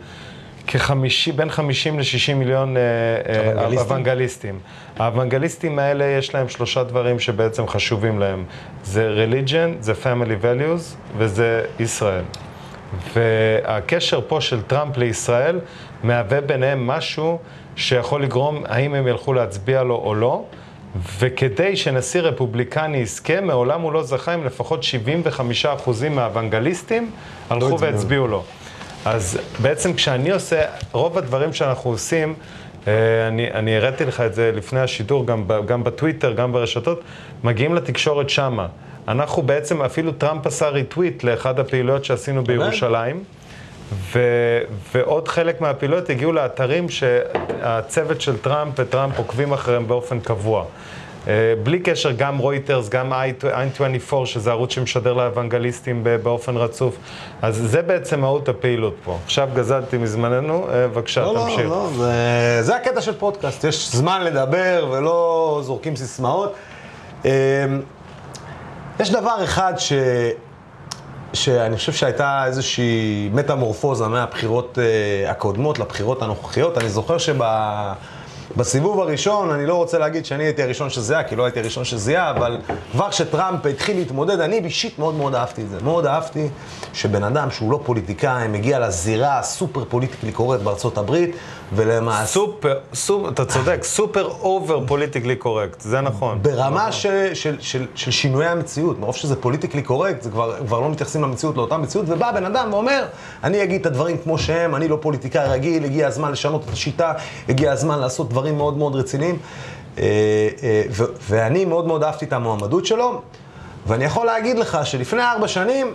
כחמישי, בין 50 ל-60 מיליון אה, אה, אוונגליסטים? אוונגליסטים. האוונגליסטים האלה, יש להם שלושה דברים שבעצם חשובים להם. זה religion, זה family values וזה ישראל. והקשר פה של טראמפ לישראל מהווה ביניהם משהו שיכול לגרום האם הם ילכו להצביע לו או לא. וכדי שנשיא רפובליקני יזכה, מעולם הוא לא זכה עם לפחות 75% מהאוונגליסטים הלכו הצביעו. והצביעו לו. אז בעצם כשאני עושה, רוב הדברים שאנחנו עושים, אני, אני הראיתי לך את זה לפני השידור, גם, גם בטוויטר, גם ברשתות, מגיעים לתקשורת שמה. אנחנו בעצם, אפילו טראמפ עשה ריטוויט לאחד הפעילויות שעשינו בירושלים. ו, ועוד חלק מהפעילויות הגיעו לאתרים שהצוות של טראמפ וטראמפ עוקבים אחריהם באופן קבוע. אה, בלי קשר, גם רויטרס, גם i24, שזה ערוץ שמשדר לאוונגליסטים באופן רצוף. אז זה בעצם מהות הפעילות פה. עכשיו גזלתי מזמננו, אה, בבקשה, לא, לא, תמשיך. לא, זה, זה הקטע של פודקאסט, יש זמן לדבר ולא זורקים סיסמאות. אמ, יש דבר אחד ש... שאני חושב שהייתה איזושהי מטמורפוזה מהבחירות אה, הקודמות לבחירות הנוכחיות. אני זוכר שבסיבוב הראשון, אני לא רוצה להגיד שאני הייתי הראשון שזיהה, כי לא הייתי הראשון שזיהה, אבל כבר כשטראמפ התחיל להתמודד, אני אישית מאוד מאוד אהבתי את זה. מאוד אהבתי שבן אדם שהוא לא פוליטיקאי, מגיע לזירה הסופר politically correct בארצות הברית, ולמעשה... סופר, סופר, אתה צודק, סופר over politically correct, זה נכון. ברמה של, של, של, של שינויי המציאות, מרוב שזה politically correct, זה כבר, כבר לא מתייחסים למציאות, לאותה מציאות, ובא בן אדם ואומר, אני אגיד את הדברים כמו שהם, אני לא פוליטיקאי רגיל, הגיע הזמן לשנות את השיטה, הגיע הזמן לעשות דברים מאוד מאוד רציניים. אה, אה, ואני מאוד מאוד אהבתי את המועמדות שלו, ואני יכול להגיד לך שלפני ארבע שנים,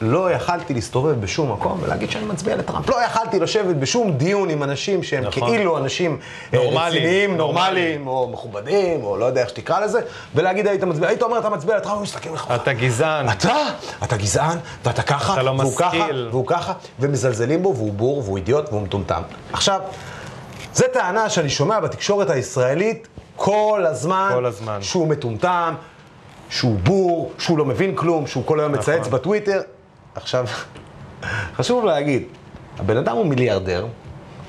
לא יכלתי להסתובב בשום מקום ולהגיד שאני מצביע לטראמפ. לא יכלתי לשבת בשום דיון עם אנשים שהם נכון. כאילו אנשים אה, נורמליים, רציניים, נורמליים. או מכובדים, או לא יודע איך שתקרא לזה, ולהגיד היית מצביע, היית אומר אתה מצביע לטראמפ, הוא מסתכל לך, אתה גזען. אתה, אתה גזען, ואתה ככה, אתה לא והוא ככה, משכיל. והוא ככה, ומזלזלים בו, והוא בור, והוא אידיוט, והוא מטומטם. עכשיו, זו טענה שאני שומע בתקשורת הישראלית כל הזמן, כל הזמן. שהוא מטומטם, שהוא בור, שהוא לא מבין כלום, שהוא כל היום מצייץ נכון. בטוויטר. עכשיו, [laughs] חשוב להגיד, הבן אדם הוא מיליארדר,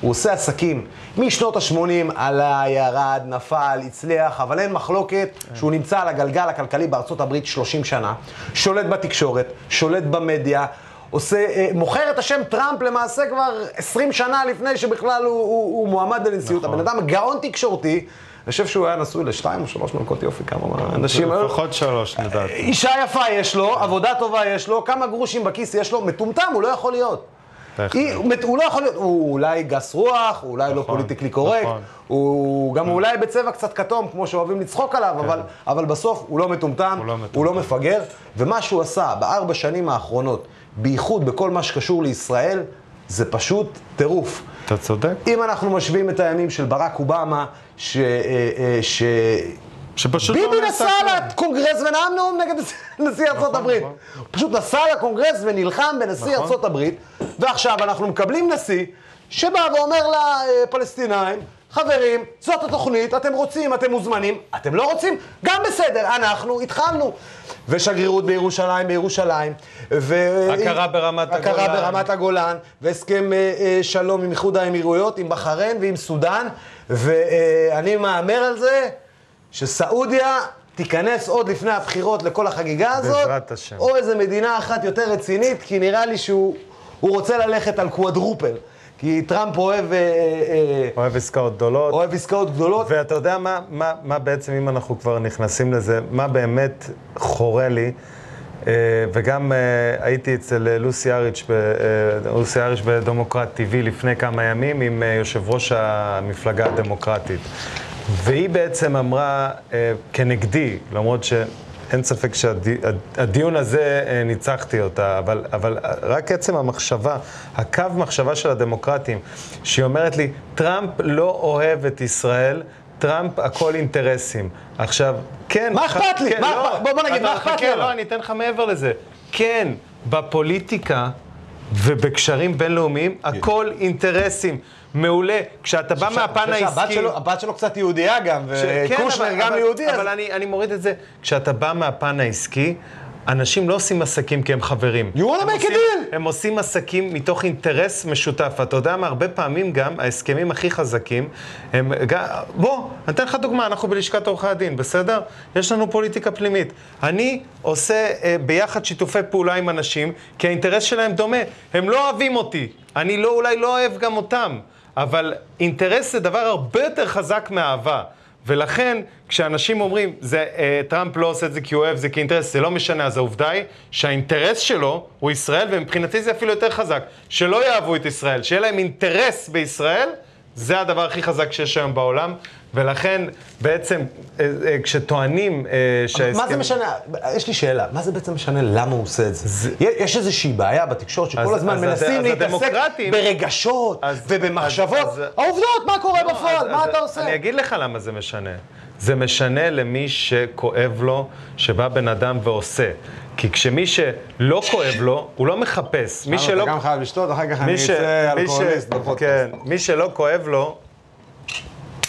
הוא עושה עסקים משנות ה-80, עלה, ירד, נפל, הצליח, אבל אין מחלוקת שהוא נמצא על הגלגל הכלכלי בארצות הברית 30 שנה, שולט בתקשורת, שולט במדיה, עושה, אה, מוכר את השם טראמפ למעשה כבר 20 שנה לפני שבכלל הוא, הוא, הוא מועמד לנשיאות. נכון. הבן אדם גאון תקשורתי, אני חושב שהוא היה נשוי לשתיים או שלוש מלכות יופי, כמה אנשים היו. לפחות שלוש, לדעתי. אישה יפה יש לו, עבודה טובה יש לו, כמה גרושים בכיס יש לו, מטומטם הוא לא יכול להיות. היא- הוא לא יכול להיות, הוא אולי גס רוח, הוא אולי לא נכון, politically correct, נכון. הוא גם אולי בצבע קצת כתום, כמו שאוהבים לצחוק עליו, אבל- אבל בסוף הוא לא מטומטם, הוא לא מטומטם. הוא לא מפגר, ומה שהוא עשה בארבע שנים האחרונות, בייחוד בכל מה שקשור לישראל, זה פשוט טירוף. אתה צודק. אם אנחנו משווים את הימים של ברק אובמה, ש... אה, אה, ש... שפשוט לא ביבי נעשה נסע. לקונגרס ונאם נאום נגד [laughs] נשיא ארצות הברית. נכון. הוא פשוט נסע לקונגרס ונלחם בנשיא נכון. ארצות הברית, ועכשיו אנחנו מקבלים נשיא שבא ואומר לפלסטינאים, חברים, זאת התוכנית, אתם רוצים, אתם מוזמנים, אתם לא רוצים, גם בסדר, אנחנו התחלנו. ושגרירות בירושלים בירושלים, ו... הכרה ברמת הכרה הגולן. הכרה ברמת הגולן, והסכם אה, אה, שלום עם איחוד האמירויות, עם בחריין ועם סודאן, ואני מהמר על זה שסעודיה תיכנס עוד לפני הבחירות לכל החגיגה הזאת, בעזרת השם. או איזה מדינה אחת יותר רצינית, כי נראה לי שהוא רוצה ללכת על קוואדרופל. כי טראמפ אוהב... אה, אה, אוהב עסקאות גדולות. אוהב עסקאות גדולות. ואתה יודע מה, מה, מה בעצם, אם אנחנו כבר נכנסים לזה, מה באמת חורה לי, אה, וגם הייתי אצל לוסי אריץ', לוסי אריץ' בדמוקרט TV לפני כמה ימים עם יושב ראש המפלגה הדמוקרטית. והיא בעצם אמרה כנגדי, למרות ש... אין ספק שהדיון הזה, אה, ניצחתי אותה, אבל, אבל רק עצם המחשבה, הקו מחשבה של הדמוקרטים, שהיא אומרת לי, טראמפ לא אוהב את ישראל, טראמפ הכל אינטרסים. עכשיו, כן... מה אכפת לי? כן, מה, לא, בוא, בוא נגיד, מה אכפת לי? לא, אני אתן לך מעבר לזה. כן, בפוליטיקה ובקשרים בינלאומיים, הכל אינטרסים. מעולה. כשאתה בא מהפן העסקי... הבת שלו קצת יהודייה גם, וקושנר כן, גם יהודי. אבל אני מוריד את זה. כשאתה בא מהפן העסקי, אנשים לא עושים עסקים כי הם חברים. You want to make a deal. הם עושים עסקים מתוך אינטרס משותף. אתה יודע מה, הרבה פעמים גם ההסכמים הכי חזקים הם... בוא, אני אתן לך דוגמה, אנחנו בלשכת עורכי הדין, בסדר? יש לנו פוליטיקה פנימית. אני עושה אה, ביחד שיתופי פעולה עם אנשים, כי האינטרס שלהם דומה. הם לא אוהבים אותי. אני לא, אולי לא אוהב גם אותם. אבל אינטרס זה דבר הרבה יותר חזק מאהבה. ולכן, כשאנשים אומרים, זה, אה, טראמפ לא עושה את זה כי הוא אוהב זה כאינטרס, זה לא משנה, אז העובדה היא שהאינטרס שלו הוא ישראל, ומבחינתי זה אפילו יותר חזק. שלא יאהבו את ישראל, שיהיה להם אינטרס בישראל, זה הדבר הכי חזק שיש היום בעולם, ולכן בעצם אה, אה, כשטוענים אה, שההסכם... מה זה משנה? יש לי שאלה, מה זה בעצם משנה למה הוא עושה את זה? זה... יש איזושהי בעיה בתקשורת שכל הזמן אז מנסים אז להתעסק הדמוקרטים... ברגשות אז, ובמחשבות. אז, העובדות, מה קורה לא, בפועל? מה אתה עושה? אני אגיד לך למה זה משנה. זה משנה למי שכואב לו, שבא בן אדם ועושה. כי כשמי שלא כואב לו, הוא לא מחפש. מי שלא... אתה גם חייב לשתות, אחר כך אני אצא אלכוהוליסט בפודקאסט. כן, מי שלא כואב לו,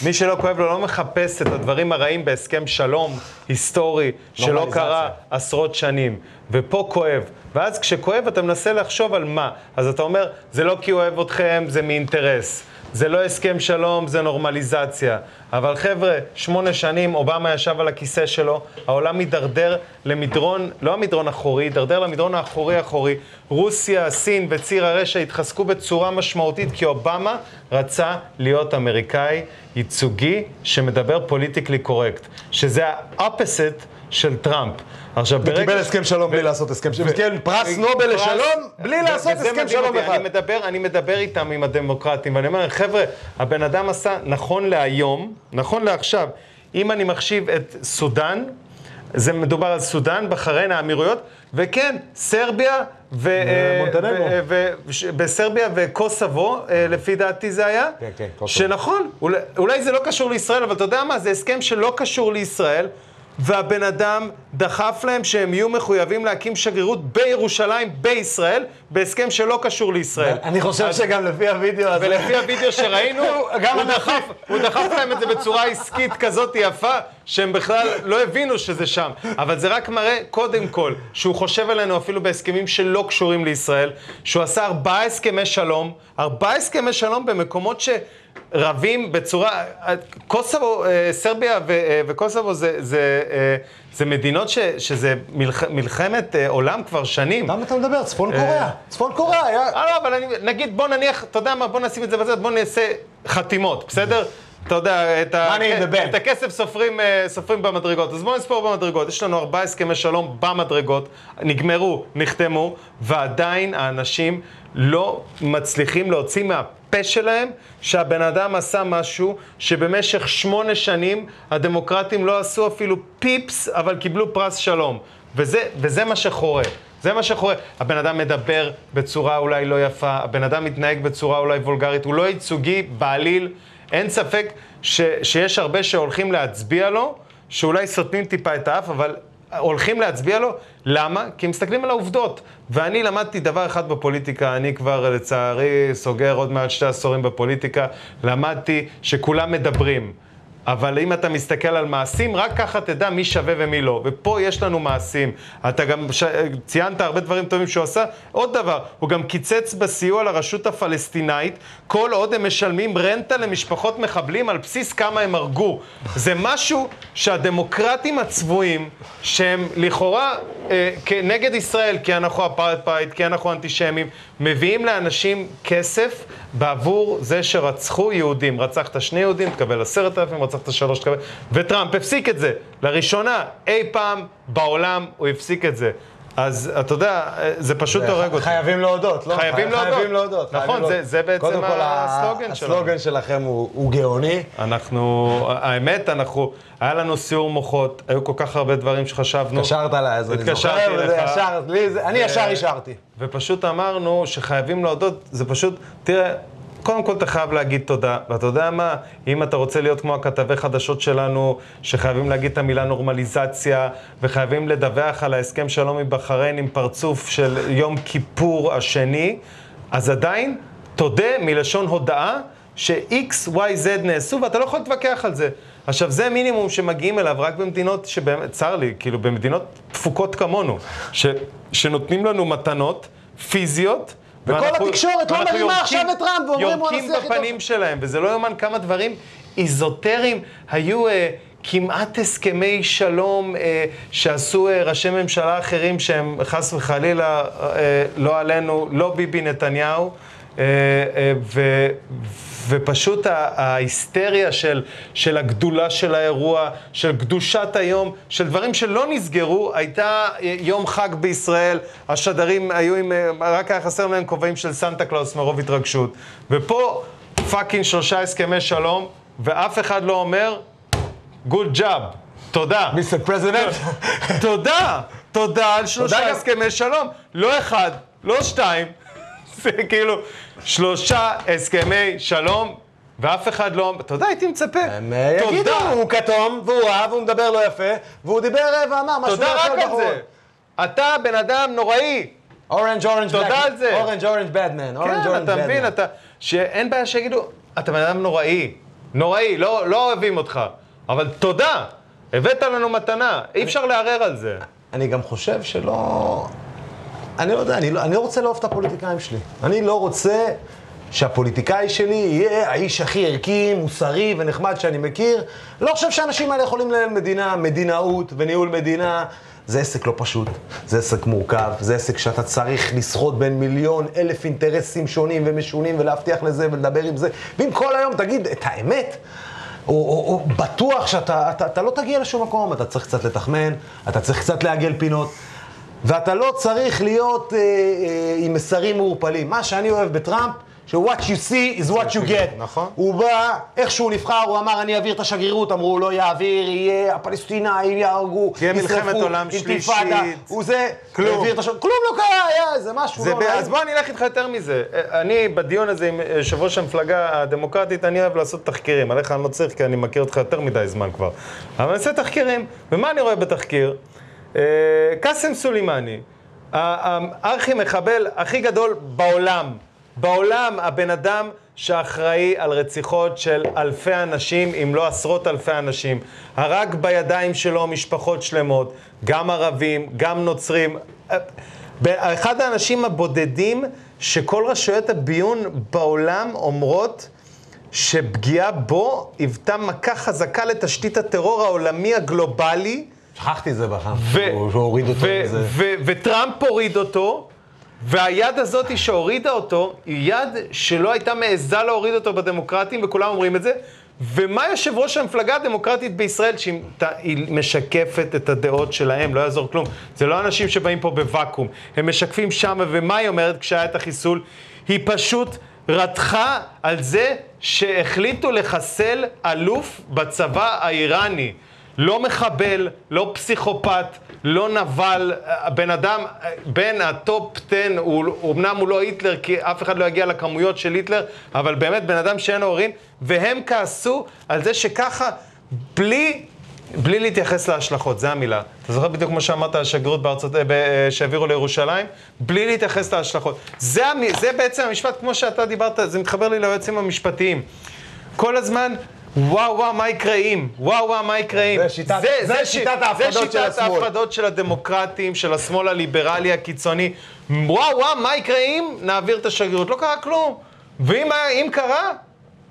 מי שלא כואב לו לא מחפש את הדברים הרעים בהסכם שלום היסטורי שלא קרה עשרות שנים. ופה כואב. ואז כשכואב אתה מנסה לחשוב על מה. אז אתה אומר, זה לא כי הוא אוהב אתכם, זה מאינטרס. זה לא הסכם שלום, זה נורמליזציה. אבל חבר'ה, שמונה שנים אובמה ישב על הכיסא שלו, העולם מידרדר למדרון, לא המדרון אחורי, הידרדר למדרון האחורי-אחורי. רוסיה, סין וציר הרשע התחזקו בצורה משמעותית כי אובמה רצה להיות אמריקאי ייצוגי שמדבר politically correct, שזה ה opposite של טראמפ. עכשיו, ברגע... וקיבל הסכם שלום בלי לעשות הסכם שלום. וקיבל פרס נובל לשלום בלי לעשות הסכם שלום אחד. אני מדבר, אני מדבר איתם, עם הדמוקרטים, ואני אומר, חבר'ה, הבן אדם עשה, נכון להיום, נכון לעכשיו, אם אני מחשיב את סודאן, זה מדובר על סודאן, בחריין, האמירויות, וכן, סרביה ו... בסרביה וקוסבו, אה, לפי דעתי זה היה. כן, כן, קוסובו. שנכון, אולי זה לא קשור לישראל, אבל אתה יודע מה, זה הסכם שלא קשור לישראל. והבן אדם דחף להם שהם יהיו מחויבים להקים שגרירות בירושלים, בישראל, בהסכם שלא קשור לישראל. אני חושב אז... שגם לפי הוידאו הזה... ולפי הוידאו שראינו, [laughs] הוא, דחף, הוא דחף להם את זה בצורה עסקית כזאת יפה, שהם בכלל לא הבינו שזה שם. אבל זה רק מראה, קודם כל, שהוא חושב עלינו אפילו בהסכמים שלא קשורים לישראל, שהוא עשה ארבעה הסכמי שלום, ארבעה הסכמי שלום במקומות ש... רבים בצורה, קוסובו, אה, סרביה אה, וקוסובו זה, זה, אה, זה מדינות ש, שזה מלח, מלחמת עולם כבר שנים. למה אתה מדבר? צפון קוריאה. צפון קוריאה היה... לא, אבל אני, נגיד, בוא נניח, אתה יודע מה, בוא נשים את זה בצד, בוא נעשה חתימות, בסדר? אתה יודע, את, ה... את הכסף סופרים, סופרים במדרגות. אז בואו נספור במדרגות. יש לנו ארבעה הסכמי שלום במדרגות, נגמרו, נחתמו, ועדיין האנשים לא מצליחים להוציא מה... הפה שלהם שהבן אדם עשה משהו שבמשך שמונה שנים הדמוקרטים לא עשו אפילו פיפס, אבל קיבלו פרס שלום. וזה, וזה מה שחורה. זה מה שחורה. הבן אדם מדבר בצורה אולי לא יפה, הבן אדם מתנהג בצורה אולי וולגרית, הוא לא ייצוגי בעליל. אין ספק ש, שיש הרבה שהולכים להצביע לו, שאולי סותמים טיפה את האף, אבל הולכים להצביע לו. למה? כי הם מסתכלים על העובדות. ואני למדתי דבר אחד בפוליטיקה, אני כבר לצערי סוגר עוד מעט שתי עשורים בפוליטיקה, למדתי שכולם מדברים. אבל אם אתה מסתכל על מעשים, רק ככה תדע מי שווה ומי לא. ופה יש לנו מעשים. אתה גם ש... ציינת הרבה דברים טובים שהוא עשה. עוד דבר, הוא גם קיצץ בסיוע לרשות הפלסטינאית, כל עוד הם משלמים רנטה למשפחות מחבלים על בסיס כמה הם הרגו. זה משהו שהדמוקרטים הצבועים, שהם לכאורה אה, נגד ישראל, כי אנחנו אפרטהייד, כי אנחנו אנטישמים, מביאים לאנשים כסף בעבור זה שרצחו יהודים. רצחת שני יהודים, תקבל עשרת אלפים, רצחת שלוש, תקבל... וטראמפ הפסיק את זה. לראשונה, אי פעם בעולם הוא הפסיק את זה. אז אתה יודע, זה פשוט הורג אותי. חייבים להודות, לא? חייבים להודות. חייבים להודות. נכון, זה, זה בעצם קודם כל, הסלוגן שלנו. הסלוגן שלכם הוא, הוא גאוני. אנחנו, האמת, אנחנו, היה לנו סיור מוחות, היו כל כך הרבה דברים שחשבנו. התקשרת אליי, אז אני זוכר, ישר, לי, זה, אני ישר אישרתי. ופשוט אמרנו שחייבים להודות, זה פשוט, תראה, קודם כל אתה חייב להגיד תודה, ואתה יודע מה, אם אתה רוצה להיות כמו הכתבי חדשות שלנו, שחייבים להגיד את המילה נורמליזציה, וחייבים לדווח על ההסכם שלום מבחריין עם פרצוף של יום כיפור השני, אז עדיין תודה מלשון הודאה ש-X, Y, Z נעשו, ואתה לא יכול להתווכח על זה. עכשיו, זה מינימום שמגיעים אליו רק במדינות שבאמת, צר לי, כאילו במדינות תפוקות כמונו, ש, שנותנים לנו מתנות פיזיות, וכל ואנחנו, התקשורת לא מרימה עכשיו את טראמפ ואומרים הוא הנשיא הכי טוב. יורקים בפנים שלהם, וזה לא יאומן כמה דברים איזוטריים היו... אה, כמעט הסכמי שלום אה, שעשו אה, ראשי ממשלה אחרים שהם חס וחלילה, אה, לא עלינו, לא ביבי נתניהו, ו, ופשוט ההיסטריה של, של הגדולה של האירוע, של קדושת היום, של דברים שלא נסגרו, הייתה יום חג בישראל, השדרים היו עם, רק היה חסר להם כובעים של סנטה קלאוס מרוב התרגשות. ופה fucking שלושה הסכמי שלום, ואף אחד לא אומר, good job, תודה. Mister President. תודה, תודה על שלושה הסכמי שלום. לא אחד, לא שתיים. זה כאילו שלושה הסכמי שלום, ואף אחד לא... אתה יודע, הייתי מצפה. הם אה, יגידו, הוא כתום, והוא רע, והוא מדבר לא יפה, והוא דיבר ואמר משהו תודה רק על זה. אתה בן אדם נוראי. אורנג' אורנג' תודה על זה. אורנג' אורנג' בדמן. כן, אתה מבין, אתה... שאין בעיה שיגידו, אתה בן אדם נוראי. נוראי, לא, לא אוהבים אותך. אבל תודה, הבאת לנו מתנה, אי אפשר לערער על זה. אני גם חושב שלא... אני לא יודע, אני לא, אני לא רוצה לאהוב את הפוליטיקאים שלי. אני לא רוצה שהפוליטיקאי שלי יהיה האיש הכי ערכי, מוסרי ונחמד שאני מכיר. לא חושב שהאנשים האלה יכולים לנהל מדינה, מדינאות וניהול מדינה. זה עסק לא פשוט, זה עסק מורכב, זה עסק שאתה צריך לסחוט בין מיליון אלף אינטרסים שונים ומשונים ולהבטיח לזה ולדבר עם זה. ואם כל היום תגיד את האמת, או, או, או בטוח שאתה אתה, אתה לא תגיע לשום מקום, אתה צריך קצת לתחמן, אתה צריך קצת לעגל פינות. ואתה לא צריך להיות אה, אה, עם מסרים מעורפלים. מה שאני אוהב בטראמפ, ש-what you see is what you get. נכון. הוא בא, איך שהוא נבחר, הוא אמר, אני אעביר את השגרירות, אמרו, לא יעביר, יהיה, הפלסטינאים יהרגו, תהיה מלחמת עולם שלישית. הוא זה, כלום. את השגרירות, כלום לא קרה, היה איזה משהו זה לא... ב... אז בוא אני אלך איתך יותר מזה. אני, בדיון הזה עם יושב ראש המפלגה הדמוקרטית, אני אוהב לעשות תחקירים. עליך אני לא צריך, כי אני מכיר אותך יותר מדי זמן כבר. אבל אני עושה תחקירים, ומה אני רואה בתחקיר? אה, קאסם סולימני, הארכי מחבל הכי גדול בעולם. בעולם הבן אדם שאחראי על רציחות של אלפי אנשים, אם לא עשרות אלפי אנשים. הרג בידיים שלו משפחות שלמות, גם ערבים, גם נוצרים. אה, אחד האנשים הבודדים שכל רשויות הביון בעולם אומרות שפגיעה בו היוותה מכה חזקה לתשתית הטרור העולמי הגלובלי. שכחתי את זה בכלל, שהוא הוריד אותו. וטראמפ הוריד אותו, והיד הזאת שהורידה אותו, היא יד שלא הייתה מעיזה להוריד אותו בדמוקרטים, וכולם אומרים את זה. ומה יושב ראש המפלגה הדמוקרטית בישראל, שהיא משקפת את הדעות שלהם, לא יעזור כלום. זה לא אנשים שבאים פה בוואקום, הם משקפים שם, ומה היא אומרת כשהיה את החיסול? היא פשוט רתחה על זה שהחליטו לחסל אלוף בצבא האיראני. לא מחבל, לא פסיכופת, לא נבל, בן אדם, בין ה top 10, הוא, אמנם הוא לא היטלר, כי אף אחד לא יגיע לכמויות של היטלר, אבל באמת בן אדם שאין לו הורים, והם כעסו על זה שככה, בלי בלי להתייחס להשלכות, זה המילה. אתה זוכר בדיוק כמו שאמרת על השגרירות בארצות, שהעבירו לירושלים? בלי להתייחס להשלכות. זה, זה בעצם המשפט, כמו שאתה דיברת, זה מתחבר לי ליועצים המשפטיים. כל הזמן, וואו וואו, מה יקרה אם? וואו וואו, מה יקרה אם? זה שיטת- זה ההפחדות של זה השמאל. שיטת ההפחדות של הדמוקרטים, של השמאל הליברלי הקיצוני. וואו וואו, מה יקרה אם נעביר את השגרירות? לא קרה כלום. ואם אם קרה,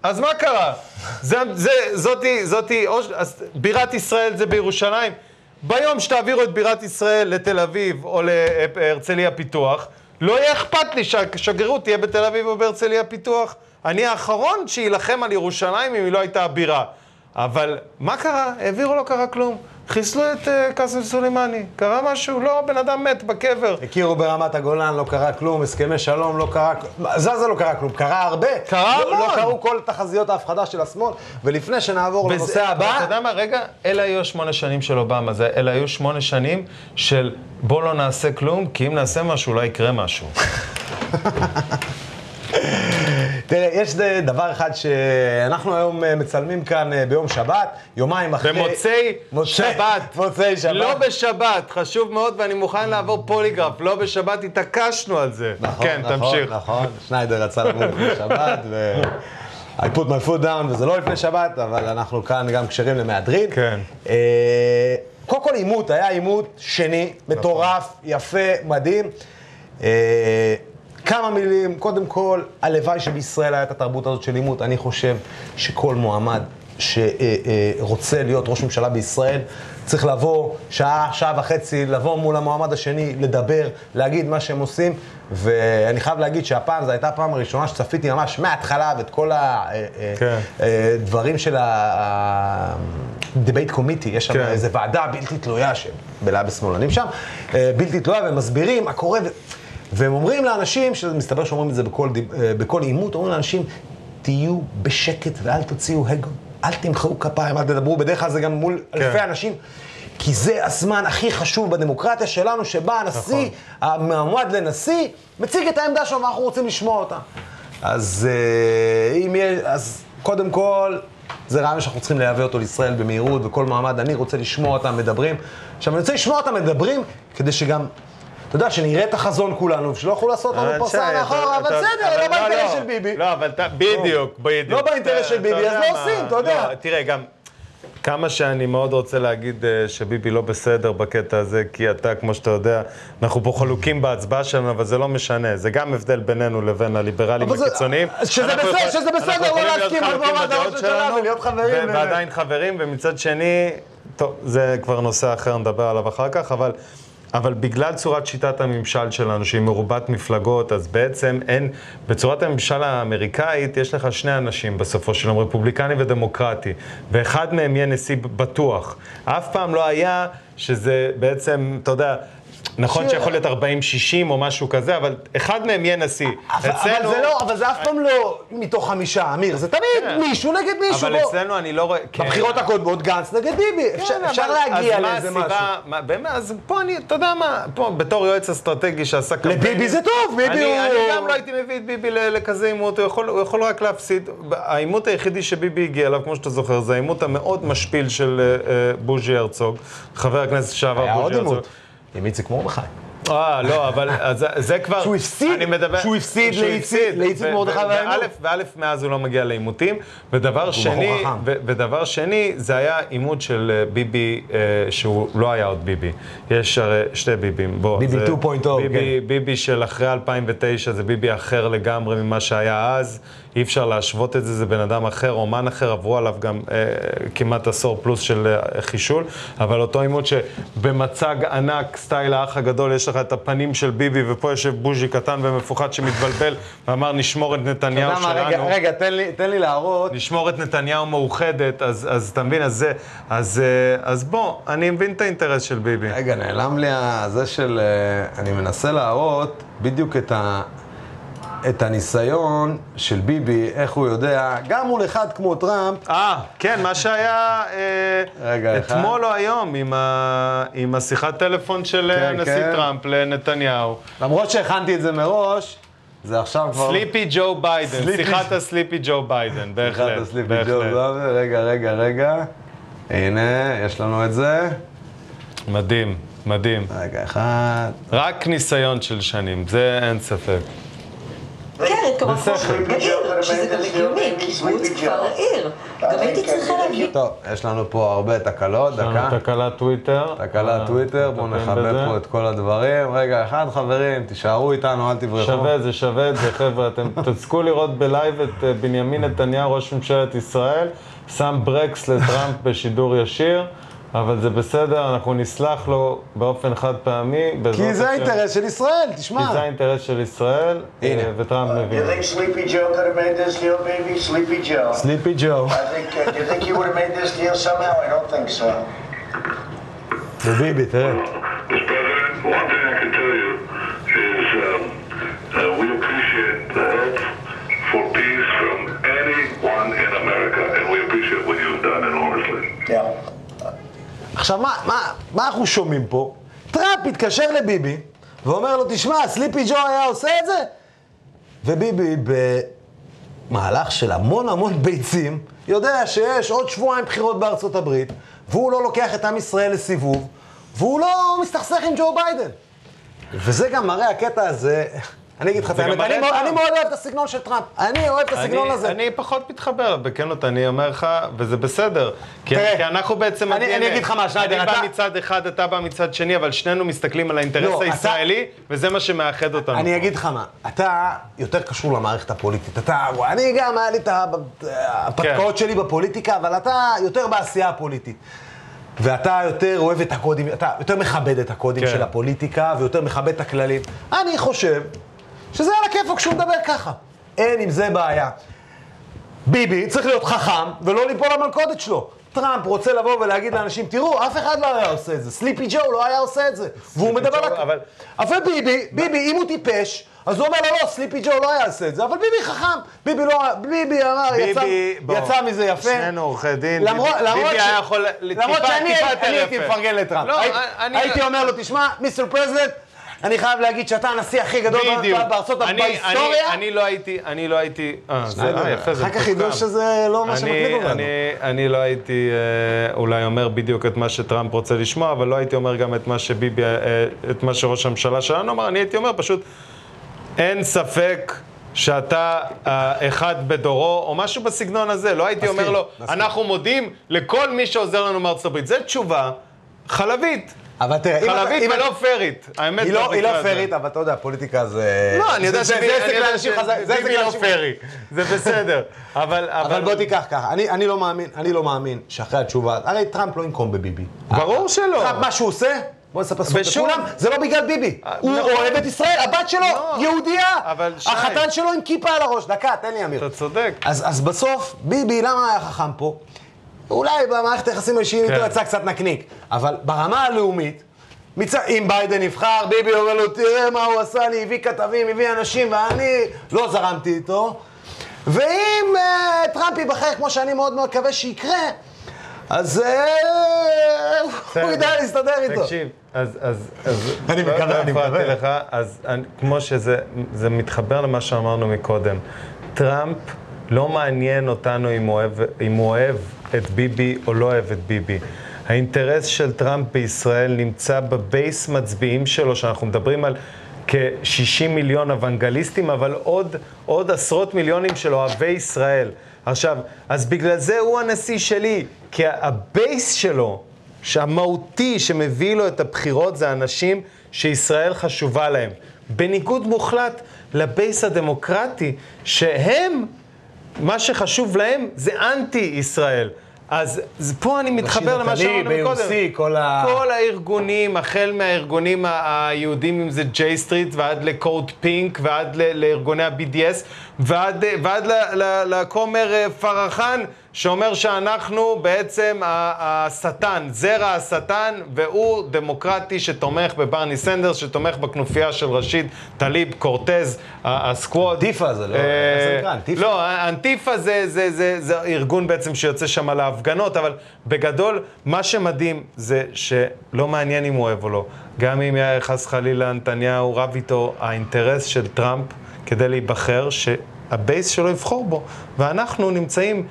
אז מה קרה? זה, זה, זאתי, זאתי, או, אז בירת ישראל זה בירושלים. ביום שתעבירו את בירת ישראל לתל אביב או להרצליה פיתוח, לא יהיה אכפת לי שהשגרירות תהיה בתל אביב או בהרצליה פיתוח. אני האחרון שיילחם על ירושלים אם היא לא הייתה הבירה. אבל מה קרה? העבירו, לא קרה כלום. חיסלו את uh, קאסם סולימני. קרה משהו? לא, בן אדם מת בקבר. הכירו ברמת הגולן, לא קרה כלום, הסכמי שלום, לא קרה כלום. זה זה לא קרה כלום, קרה הרבה. קרה לא, לא המון. קרו כל תחזיות ההפחדה של השמאל. ולפני שנעבור וזה- לנושא הבא, אתה יודע מה, רגע, אלה היו השמונה שנים של אובמה, זה, אלה היו שמונה שנים של בוא לא נעשה כלום, כי אם נעשה משהו, אולי יקרה משהו. [laughs] תראה, יש דבר אחד שאנחנו היום אה, מצלמים כאן אה, ביום שבת, יומיים אחרי... במוצאי מוצאי- שבת. [laughs] מוצאי שבת. לא בשבת, חשוב מאוד, ואני מוכן לעבור פוליגרף, לא בשבת, התעקשנו על זה. נכון, כן, נכון, תמשיך. נכון, שניידר רצה לבוא לפני שבת, ו... I put my foot down, וזה לא לפני שבת, אבל אנחנו כאן גם כשרים למהדרין. כן. אה, קודם כל עימות, היה עימות שני, מטורף, יפה, מדהים. אה, כמה מילים, קודם כל, הלוואי שבישראל הייתה את התרבות הזאת של עימות. אני חושב שכל מועמד שרוצה להיות ראש ממשלה בישראל, צריך לבוא שעה, שעה וחצי, לבוא מול המועמד השני, לדבר, להגיד מה שהם עושים. ואני חייב להגיד שהפעם, זו הייתה הפעם הראשונה שצפיתי ממש מההתחלה ואת כל כן. הדברים של ה-debate committee, יש שם כן. איזו ועדה בלתי תלויה שבלעה בשמאלנים שם, אה, בלתי תלויה, והם מסבירים מה קורה, ו- והם אומרים לאנשים, שמסתבר שאומרים את זה בכל אה, בכל עימות, אומרים לאנשים, תהיו בשקט ואל תוציאו הגו, אל תמחאו כפיים, אל תדברו, בדרך כלל זה גם מול אלפי אנשים. כי זה הזמן הכי חשוב בדמוקרטיה שלנו, שבה הנשיא, נכון. המועמד לנשיא, מציג את העמדה שלו ואנחנו רוצים לשמוע אותה. אז אה, אם יש, אז קודם כל, זה רעיון שאנחנו צריכים לייבא אותו לישראל במהירות, וכל מעמד, אני רוצה לשמוע אותם מדברים. עכשיו, אני רוצה לשמוע אותם מדברים, כדי שגם, אתה יודע, שנראה את החזון כולנו, ושלא יוכלו לעשות לנו פרסה מאחורה, אבל בסדר, לא באינטרס של ביבי. לא, אבל בדיוק, בדיוק. לא באינטרס של ביבי, אז יודע לא עושים, אתה יודע. לא, תראה, גם... כמה שאני מאוד רוצה להגיד אה, שביבי לא בסדר בקטע הזה, כי אתה, כמו שאתה יודע, אנחנו פה חלוקים בהצבעה שלנו, אבל זה לא משנה. זה גם הבדל בינינו לבין הליברלים הקיצוניים. שזה בסדר- יכול- שזה בסדר לא להסכים על לראש הממשלה שלנו, ולהיות חברים, ועדיין חברים, ומצד שני, טוב, זה כבר נושא אחר, נדבר עליו אחר כך, אבל... אבל בגלל צורת שיטת הממשל שלנו, שהיא מרובת מפלגות, אז בעצם אין, בצורת הממשל האמריקאית יש לך שני אנשים בסופו של יום, רפובליקני ודמוקרטי, ואחד מהם יהיה נשיא בטוח. אף פעם לא היה שזה בעצם, אתה יודע, נכון שיכול להיות 40-60 או משהו כזה, אבל אחד מהם יהיה נשיא. אבל אבל זה לא, אבל זה אף פעם לא מתוך חמישה, אמיר, זה תמיד כן. מישהו נגד מישהו. אבל. אצלנו אני לא רואה... כן. בבחירות הקודמות גנץ נגד ביבי, אפשר- כן, אפשר להגיע לאיזה משהו. אז פה אני, אתה יודע מה, פה בתור יועץ אסטרטגי שעשה קמפיינים... לביבי זה טוב, ביבי הוא- אני גם לא הייתי מביא את ביבי לכזה עימות, הוא יכול, רק להפסיד. העימות היחידי שביבי הגיע אליו, כמו שאתה זוכר, זה העימות המאוד משפיל של אה, אה, בוז'י הרצוג, חבר הכנסת לשעבר בוז'י הרצוג. עם איציק מרדכי. אה, לא, אבל אז זה, זה כבר... שהוא הפסיד? אני מדבר... שהוא הפסיד לאיציק- מרדכי ו- והעימות? ואלף, מאז הוא לא מגיע לעימותים. ודבר שני. ו- ודבר שני, זה היה עימות של אה, ביבי, אה, שהוא לא היה עוד ביבי. יש הרי שתי ביבים. בוא, ביבי זה- 2.0, ביבי, ביבי של אחרי 2009 זה ביבי אחר לגמרי ממה שהיה אז. אי אפשר להשוות את זה, זה בן אדם אחר, אומן אחר, עברו עליו גם אה, כמעט עשור פלוס של אה, חישול, אבל אותו עימות שבמצג ענק, סטייל האח הגדול, יש לך את הפנים של ביבי, ופה יושב בוז'י קטן ומפוחד שמתבלבל, ואמר נשמור את נתניהו מה, רגע, שלנו. רגע, תן לי- תן לי להראות. נשמור את נתניהו מאוחדת, אז, אז אתה מבין, אז זה, אז, אה, אז בוא, אני מבין את האינטרס של ביבי. רגע, נעלם לי הזה של... אה, אני מנסה להראות בדיוק את ה... את הניסיון של ביבי, איך הוא יודע, גם מול אחד כמו טראמפ, אה, כן, מה שהיה אה. אתמול או היום עם, ה, עם השיחת טלפון של אה, כן, הנשיא כן. טראמפ לנתניהו. למרות שהכנתי את זה מראש, זה עכשיו כבר... Sleepy ג'ו ביידן, Sleepy- שיחת ה Sleepy ג'ו ביידן, בהחלט. אחד ה Sleepy. ג'ו, לא, רגע, רגע, רגע. הנה, יש לנו את זה. מדהים, מדהים. רגע, אחד. רק ניסיון של שנים, זה אין ספק. כן, כלומר, בשכל. בעיר, שזה גם הגיוני, קיבוץ כבר עיר. גם הייתי צריכה להביא... טוב, יש לנו פה הרבה תקלות, יש לנו דקה. תקלת טוויטר. תקלת אה, טוויטר, בואו בזה. פה את כל הדברים. רגע, אחד חברים, תישארו איתנו, אל תברחו. שווה את זה, שווה את זה, חבר'ה. אתם [laughs] תזכו לראות בלייב את אה, בנימין נתניהו, ראש ממשלת ישראל, שם ברקס לטראמפ בשידור ישיר, אבל זה בסדר, אנחנו נסלח לו באופן חד פעמי. כי זה. האינטרס של ישראל, תשמע. כי זה האינטרס של ישראל. אה, וטראמפ מבין. You think Sleepy Joe עכשיו, מה, מה, מה אנחנו שומעים פה? טראמפ מתקשר לביבי ואומר לו, תשמע, Sleepy ג'ו היה עושה את זה? וביבי, במהלך של המון המון ביצים, יודע שיש עוד שבועיים בחירות בארצות הברית, והוא לא לוקח את עם ישראל לסיבוב, והוא לא מסתכסך עם ג'ו ביידן. וזה גם מראה הקטע הזה, אני אגיד לך את האמת, אני, מאוד-. אני מאוד אוהב את הסגנון של טראמפ. אני אוהב את הסגנון אני, הזה. אני פחות מתחבר בכנות, אני אומר לך, וזה בסדר. כי, תראה, כי אנחנו בעצם... אני-. אני אגיד לך מה, שניידר, אני אתה- בא מצד אחד, אתה בא מצד שני, אבל שנינו מסתכלים על האינטרס לא, אתה- הישראלי, וזה מה שמאחד אותנו. אני פה. אגיד לך מה, אתה יותר קשור למערכת הפוליטית. אתה, אני גם, היה לי את ה- ההרפתקאות שלי בפוליטיקה, אבל אתה יותר בעשייה הפוליטית. ואתה יותר אוהב את הקודים, אתה יותר מכבד את הקודים כן. של הפוליטיקה, ויותר מכבד את הכללים. אני חושב שזה על הכיפאק שהוא מדבר ככה. אין עם זה בעיה. ביבי צריך להיות חכם ולא ליפול למלכודת שלו. טראמפ רוצה לבוא ולהגיד לאנשים, תראו, אף אחד לא היה עושה את זה. Sleepy ג'ו לא היה עושה את זה. והוא מדבר... ג'ו, על... אבל- אבל ביבי, ביבי, אם הוא טיפש, אז הוא אומר לו, לא, Sleepy ג'ו לא היה עושה את זה, אבל ביבי חכם. ביבי לא... ביבי אמר, יצא, יצא מזה יפה. שנינו עורכי דין, למרות, ביבי- למרות ביבי ש- היה יכול למרות שאני הייתי. מפרגן לטראמפ. לא, הייתי- אני- הייתי אומר לו, תשמע, Mister President, אני חייב להגיד שאתה הנשיא הכי גדול. בארצות בהיסטוריה. אני- לא הייתי, אני לא הייתי... אה, זה אה, יפה, זה מתוחכם. ידעו שזה לא מה שמקליט אותנו. אני, לא הייתי אה, אולי אומר בדיוק את מה שטראמפ רוצה לשמוע, אבל לא הייתי אומר גם את מה שביבי, אה, את מה שראש הממשלה שלנו אמר, אני הייתי אומר פשוט, אין ספק שאתה אה, אחד בדורו, או משהו בסגנון הזה. לא הייתי מסכים, אומר לו, מסכים. אנחנו מודים לכל מי שעוזר לנו מארצות הברית. זו תשובה חלבית. אבל תראה, אם חלבית ולא פיירית. האמת היא לא, היא לא. פיירית, אבל אתה יודע, פוליטיקה זה... לא, אני יודע שביבי- זה אני עסק יודע לאנשים חזקים. זה עסק שביבי לא פיירי. זה בסדר. אבל... אבל בוא תיקח ככה, אני, לא מאמין, אני לא מאמין שאחרי התשובה, הרי טראמפ לא ינקום בביבי. ברור שלא. מה שהוא עושה, בוא נספר סוף לכולם, זה לא בגלל ביבי. הוא נכון. אוהב את ישראל, הבת שלו לא. יהודייה. החתן שלו עם כיפה על הראש. דקה, תן לי אמיר. אתה צודק. אז בסוף, ביבי, למה היה חכם פה? אולי במערכת היחסים האישיים כן. איתו יצא קצת נקניק, אבל ברמה הלאומית, מצ... אם ביידן נבחר, ביבי אומר לו, תראה מה הוא עשה לי, הביא כתבים, הביא אנשים, ואני לא זרמתי איתו. ואם uh, טראמפ ייבחר, כמו שאני מאוד מאוד מקווה שיקרה, אז uh, הוא ידע להסתדר איתו. תקשיב, אז... אז, אז אני לא- מקווה, לא אני הפרעתי מקווה. לך, אז כמו שזה זה מתחבר למה שאמרנו מקודם. טראמפ, לא מעניין אותנו אם הוא, אוהב, אם הוא אוהב את ביבי או לא אוהב את ביבי. האינטרס של טראמפ בישראל נמצא ב base מצביעים שלו, שאנחנו מדברים על כ-60 מיליון אוונגליסטים, אבל עוד, עוד עשרות מיליונים של אוהבי ישראל. עכשיו, אז בגלל זה הוא הנשיא שלי, כי ה base שלו, שהמהותי שמביא לו את הבחירות זה אנשים שישראל חשובה להם. בניגוד מוחלט ל base הדמוקרטי, שהם, מה שחשוב להם זה אנטי-ישראל. אז אז פה אני מתחבר למה שאמרנו קודם. כל ה- כל הארגונים, החל מהארגונים היהודים, אם זה ג'יי סטריט, ועד לקוד פינק, ועד לארגוני ה-BDS, ועד, ועד ל- ל- לכומר אה, פרחן, שאומר שאנחנו בעצם השטן, זרע השטן, והוא דמוקרטי שתומך בברני סנדרס, שתומך בכנופיה של רשיד טליב, קורטז, ה Squad. אנטיפה זה, לא? אה? אנטיפה? לא, אנטיפה זה, זה, זה, זה ארגון בעצם שיוצא שם להפגנות, אבל בגדול, מה שמדהים זה שלא מעניין אם הוא אוהב או לא. גם אם חס חלילה נתניהו רב איתו, האינטרס של טראמפ כדי להיבחר, שה base שלו יבחור בו. ואנחנו נמצאים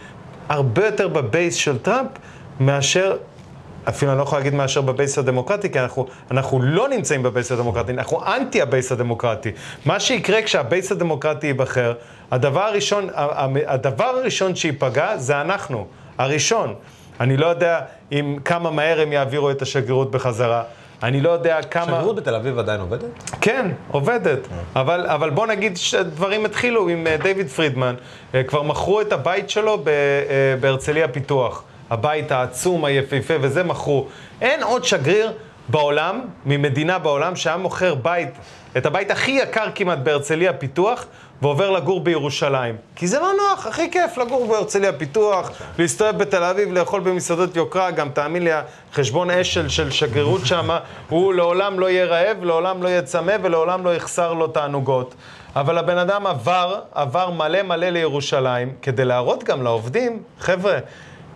הרבה יותר ב base של טראמפ מאשר אפילו אני לא יכול להגיד מאשר ב base הדמוקרטי, כי אנחנו, אנחנו לא נמצאים ב base הדמוקרטי, אנחנו אנטי ה base הדמוקרטי. מה שיקרה כשהבייס הדמוקרטי ייבחר, הדבר הראשון, הדבר הראשון שייפגע זה אנחנו, הראשון. אני לא יודע אם כמה מהר הם יעבירו את השגרירות בחזרה. אני לא יודע כמה... השגרירות בתל אביב עדיין עובדת? כן, עובדת. אבל, אבל בוא נגיד שדברים התחילו עם אה, דיוויד פרידמן. אה, כבר מכרו את הבית שלו אה, בהרצליה פיתוח. הבית העצום, היפהפה, וזה מכרו. אין עוד שגריר בעולם, ממדינה בעולם, שהיה מוכר בית, את הבית הכי יקר כמעט בהרצליה פיתוח, ועובר לגור בירושלים. כי זה לא נוח, הכי כיף לגור בהרצליה פיתוח, להסתובב בתל אביב, לאכול במסעדות יוקרה, גם תאמין לי, חשבון אשל של שגרירות שם, הוא לעולם לא יהיה רעב, לעולם לא יהיה צמא ולעולם לא יחסר לו תענוגות. אבל הבן אדם עבר, עבר מלא מלא לירושלים, כדי להראות גם לעובדים, חבר'ה,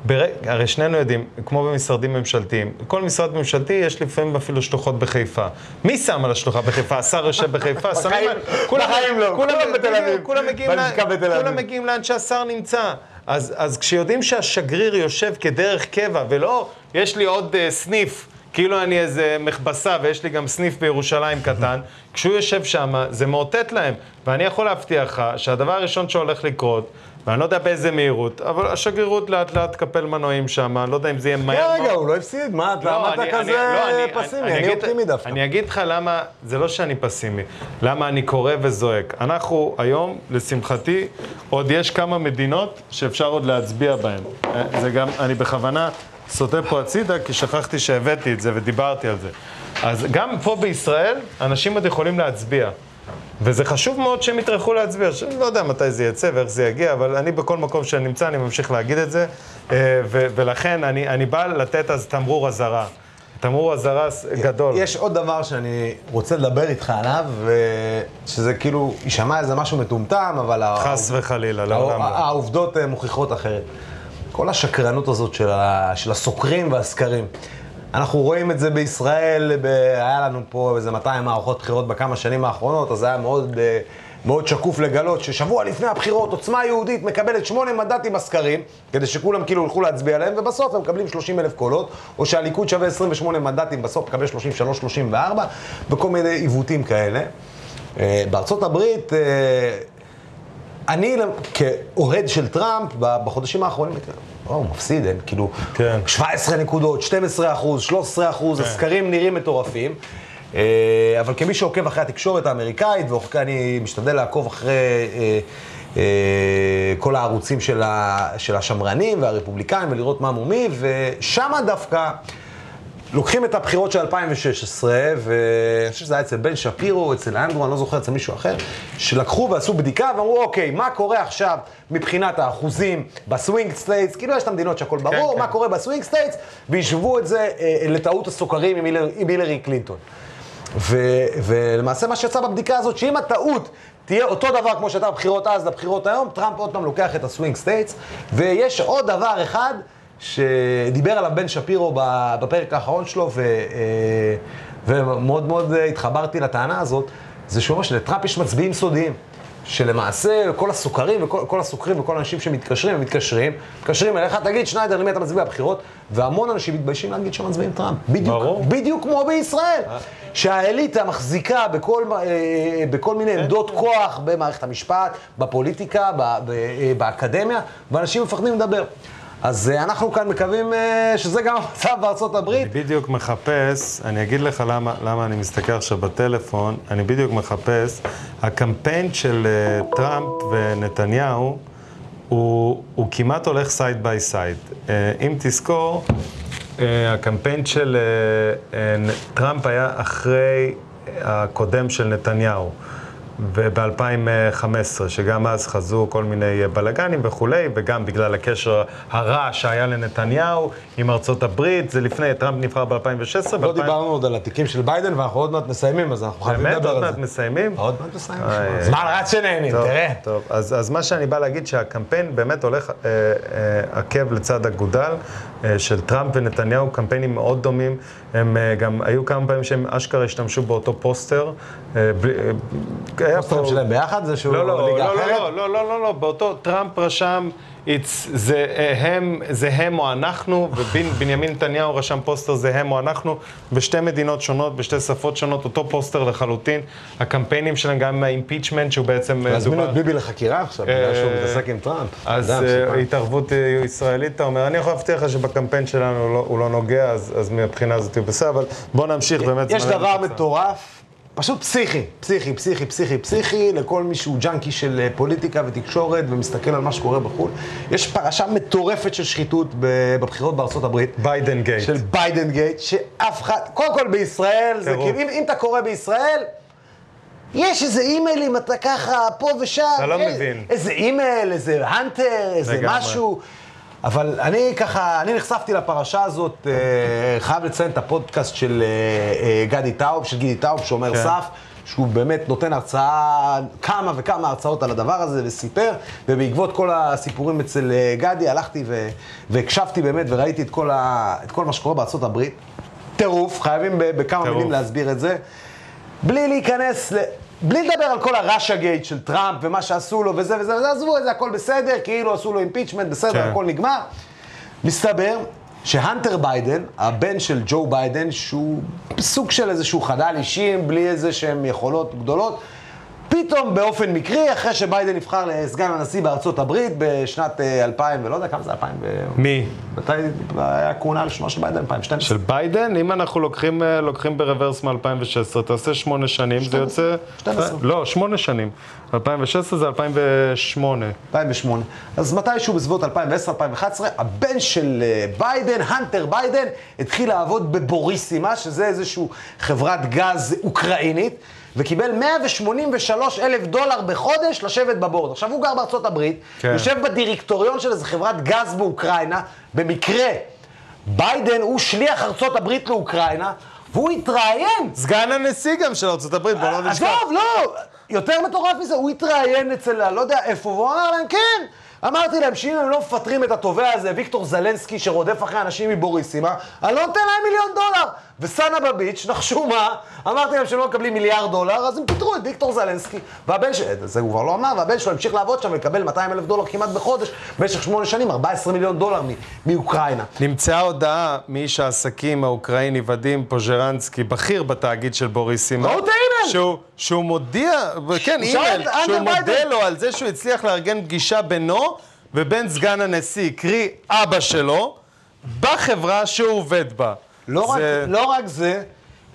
בר... הרי שנינו יודעים, כמו במשרדים ממשלתיים, כל משרד ממשלתי יש לפעמים אפילו שלוחות בחיפה. מי שם על השלוחה בחיפה? השר יושב בחיפה, שמים... בחיים לא, כולם בתל אביב. כולם מגיעים לאן שהשר נמצא. אז, אז כשיודעים שהשגריר יושב כדרך קבע, ולא, יש לי עוד uh, סניף, כאילו אני איזה מכבסה ויש לי גם סניף בירושלים קטן, כשהוא יושב שם, זה מאותת להם. ואני יכול להבטיח לך שהדבר הראשון שהולך לקרות, ואני לא יודע באיזה מהירות, אבל השגרירות לאט לאט תקפל מנועים שם, אני לא יודע אם זה יהיה מהר. רגע, הוא לא הפסיד, מה, לא, למה אתה כזה לא, פסימי? אני אופטימי דווקא. אני אגיד לך למה, זה לא שאני פסימי, למה אני קורא וזועק. אנחנו היום, לשמחתי, עוד יש כמה מדינות שאפשר עוד להצביע בהן. אה, זה גם, אני בכוונה סוטה פה הצידה, כי שכחתי שהבאתי את זה ודיברתי על זה. אז גם פה בישראל, אנשים עוד יכולים להצביע. וזה חשוב מאוד שהם יטרחו להצביע. אני לא יודע מתי זה יצא ואיך זה יגיע, אבל אני בכל מקום שאני נמצא, אני ממשיך להגיד את זה, אה, ו- ולכן אני, אני בא לתת אז תמרור אזהרה. תמרור אזהרה גדול. יש עוד דבר שאני רוצה לדבר איתך עליו, שזה כאילו, יישמע איזה משהו מטומטם, אבל... חס וחלילה, לעולם לא. העובדות אה, מוכיחות אחרת. כל השקרנות הזאת של, ה, של הסוקרים והסקרים. אנחנו רואים את זה בישראל, ב... היה לנו פה איזה 200 מערכות בחירות בכמה שנים האחרונות, אז היה מאוד, אה, מאוד שקוף לגלות ששבוע לפני הבחירות עוצמה יהודית מקבלת שמונה מנדטים בסקרים, כדי שכולם כאילו ילכו להצביע עליהם, ובסוף הם מקבלים 30 אלף קולות, או שהליכוד שווה 28 מנדטים, בסוף מקבל 33-34, וכל מיני עיוותים כאלה. אה, בארצות הברית, אה, אני כאוהד של טראמפ, בחודשים האחרונים, הוא מפסיד, אין, כאילו, כן. 17 נקודות, 12 אחוז, 13 אחוז, כן. הסקרים נראים מטורפים. אה, אבל כמי שעוקב אחרי התקשורת האמריקאית, ואני משתדל לעקוב אחרי אה, אה, כל הערוצים של, השמרנים והרפובליקאים ולראות מה מומי, ושם דווקא... לוקחים את הבחירות של 2016, ואני חושב שזה היה אצל בן שפירו, אצל אנדרו, אני לא זוכר, אצל מישהו אחר, שלקחו ועשו בדיקה ואמרו, אוקיי, מה קורה עכשיו מבחינת האחוזים ב swing states, כאילו יש את המדינות שהכל כן, ברור, כן, מה כן. קורה ב swing states, והשוו את זה אה, לטעות הסוקרים עם, הילר, עם הילרי קלינטון. ו, ולמעשה מה שיצא בבדיקה הזאת, שאם הטעות תהיה אותו דבר כמו שהייתה בבחירות אז לבחירות היום, טראמפ עוד פעם לוקח את ה swing states, ויש עוד דבר אחד, שדיבר עליו בן שפירו בפרק האחרון שלו, ו, אה, ומאוד מאוד התחברתי לטענה הזאת, זה שהוא אומר שלטראמפ יש מצביעים סודיים. שלמעשה כל הסוקרים וכל הסוקרים וכל האנשים שמתקשרים, הם מתקשרים, מתקשרים אליך, תגיד, שניידר, למי אתה מצביע בבחירות? והמון אנשים מתביישים להגיד שהם מצביעים טראמפ. בדיוק, ברור. בדיוק כמו בישראל. אה. שהאליטה מחזיקה בכל, אה, בכל מיני עמדות כוח במערכת המשפט, בפוליטיקה, באקדמיה, ואנשים מפחדים לדבר. אז אה, אנחנו כאן מקווים אה, שזה גם המצב בארצות הברית. אני בדיוק מחפש, אני אגיד לך למה, למה אני מסתכל עכשיו בטלפון, אני בדיוק מחפש, הקמפיין של uh, טראמפ ונתניהו הוא, הוא כמעט הולך side by side. אם תזכור, הקמפיין של טראמפ היה אחרי הקודם של נתניהו. וב-2015, שגם אז חזו כל מיני בלאגנים וכולי, וגם בגלל הקשר הרע שהיה לנתניהו עם ארצות הברית, זה לפני, טראמפ נבחר ב-2016. לא דיברנו עוד על התיקים של ביידן, ואנחנו עוד מעט מסיימים, אז אנחנו חייבים לדבר על זה. באמת? עוד מעט מסיימים? עוד מעט מסיימים. זמן רץ שנהנים, תראה. טוב, אז מה שאני בא להגיד, שהקמפיין באמת הולך אה, אה, עקב לצד אגודל. אה, של טראמפ ונתניהו, קמפיינים מאוד דומים. הם גם, היו כמה פעמים שהם אשכרה השתמשו באותו פוסטר. הפוסטרים שלהם ביחד? זה שהוא לא, לא, ליגה לא, אחרת? לא, לא, לא, לא, לא, באותו, טראמפ רשם It's, זה, אה, הם, זה הם או אנחנו, ובנימין נתניהו רשם פוסטר זה הם או אנחנו, בשתי מדינות שונות, בשתי שפות שונות, אותו פוסטר לחלוטין. הקמפיינים שלהם, גם עם ה impeachment, שהוא בעצם... אה, להזמין דובר- את ביבי לחקירה עכשיו, בגלל שהוא מתעסק עם טראמפ. אז אה. התערבות אה, ישראלית, אתה אומר, אני יכול להבטיח לך שבקמפיין שלנו הוא לא- לא נוגע, אז מהבחינה הזאת הוא בסדר, אבל בוא נמשיך באמת. יש דבר. מטורף, פשוט פסיכי, פסיכי, פסיכי, פסיכי, פסיכי, לכל מי שהוא junkie של אה, פוליטיקה ותקשורת ומסתכל על מה שקורה בחו"ל. יש פרשה מטורפת של שחיתות בבחירות בארצות הברית. Biden gate. של Biden gate, שאף אחד, קודם כל בישראל, זה. כאילו, אם, אם אתה קורא בישראל, יש איזה אימיילים, אתה ככה, פה ושם. אתה לא אה, מבין. איזה אימייל, איזה האנטר, איזה. משהו. אבל אני ככה, אני נחשפתי לפרשה הזאת, אה, חייב לציין את הפודקאסט של אה, אה, גדי טאוב, של גידי טאוב, שומר כן. סף. שהוא באמת נותן הרצאה, כמה וכמה הרצאות על הדבר הזה, וסיפר, ובעקבות כל הסיפורים אצל גדי, הלכתי ו- והקשבתי באמת, וראיתי את כל, ה- את כל מה שקורה בארצות הברית. טירוף, חייבים בכמה טירוף. מילים להסביר את זה. בלי להיכנס, ל... בלי לדבר על כל ה Russia gate של טראמפ ומה שעשו לו וזה וזה וזה, עזבו את זה, הכל בסדר, כאילו עשו לו impeachment, בסדר, כן. הכל נגמר. מסתבר שהנטר ביידן, הבן של ג'ו ביידן, שהוא סוג של איזשהו חדל אישי, בלי איזה שהם יכולות גדולות, פתאום באופן מקרי, אחרי שביידן נבחר לסגן הנשיא בארצות הברית בשנת אה, 2000, ולא יודע כמה זה, 2000 ו... מי? מתי היה כהונה ראשונה של ביידן? 2012? של ביידן, אם אנחנו לוקחים, אה, לוקחים ב reverse מ-2016, תעשה שמונה שנים, זה יוצא... 12. לא, שמונה שנים. 2016 זה 2008. 2008. אז מתישהו בסביבות 2010-2011, הבן של אה, ביידן, הנטר ביידן, התחיל לעבוד בבוריסימה, שזה איזושהי חברת גז אוקראינית, וקיבל 183 אלף דולר בחודש לשבת ב board. עכשיו הוא גר בארצות הברית, כן. יושב בדירקטוריון של איזו חברת גז באוקראינה, במקרה. ביידן הוא שליח ארצות הברית לאוקראינה, והוא התראיין סגן הנשיא גם של ארה"ב, בוא לא נשכח. עזוב, לא, יותר מטורף מזה, הוא התראיין אצל, לא יודע איפה, והוא אמר להם, כן. אמרתי להם שאם הם לא מפטרים את התובע הזה, ויקטור זלנסקי, שרודף אחרי אנשים מבוריסימה, אני לא נותן להם מיליון דולר. וסאנה בביץ', נחשו מה, אמרתי להם שהם לא מקבלים מיליארד דולר, אז הם פיטרו את ויקטור זלנסקי. והבן שלו, זה הוא כבר לא אמר, והבן שלו המשיך לעבוד שם ולקבל 200 אלף דולר כמעט בחודש, במשך שמונה שנים, 14 מיליון דולר מאוקראינה. נמצאה הודעה מאיש העסקים האוקראיני ודים פוז'רנסקי, בכיר בתאגיד של בוריסימה. ראו את האימייל! שהוא, שהוא מודיע, כן, אימייל, שהוא מודה. לו על זה שהוא הצליח לארגן פגישה בינו ובין סגן הנשיא, קרי אבא שלו, בחברה שהוא עובד בה. לא, רק, זה- לא רק זה,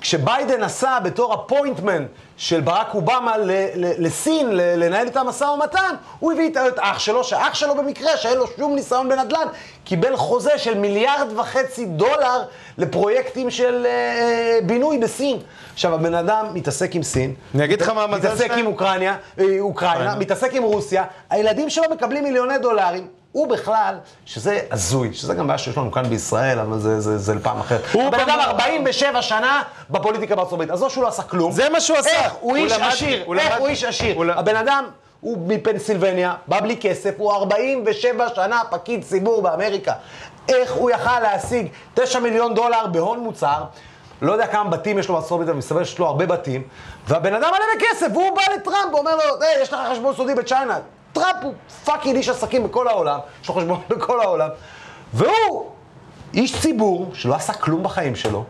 כשביידן נסע בתור ה point man של ברק אובמה ל, ל, לסין, ל, לנהל איתם משא ומתן, הוא הביא איתו את אח שלו, שאח שלו במקרה, שאין לו שום ניסיון בנדל"ן, קיבל חוזה של מיליארד וחצי דולר לפרויקטים של אה, אה, בינוי בסין. עכשיו, הבן אדם מתעסק עם סין. אני אגיד לך מה המזל מתעסק שלהם? עם אוקראינה, אה, אוקראינה, מתעסק עם רוסיה, הילדים שלו מקבלים מיליוני דולרים. הוא בכלל, שזה הזוי, שזה גם בעיה שיש לנו כאן בישראל, אבל זה, זה, זה לפעם אחרת. הוא הבן אדם במ- 47 שנה בפוליטיקה בארצות הברית, עזוב שהוא לא עשה כלום. זה מה שהוא עשה. איך הוא איש עשיר, הוא איך הוא איש עשיר. הוא הבן אדם... הוא מפנסילבניה, בא בלי כסף, הוא 47 שנה פקיד ציבור באמריקה. איך הוא יכל להשיג 9 מיליון דולר בהון מוצהר? לא יודע כמה בתים יש לו בארצות הברית, אבל מסתבר שיש לו הרבה בתים, והבן אדם מלא בכסף, והוא בא לטראמפ ואומר לו, היי, יש לך חשבון סודי ב China. טראמפ הוא fucking איש עסקים בכל העולם, יש לו חשבון בכל העולם, והוא איש ציבור שלא עשה כלום בחיים שלו.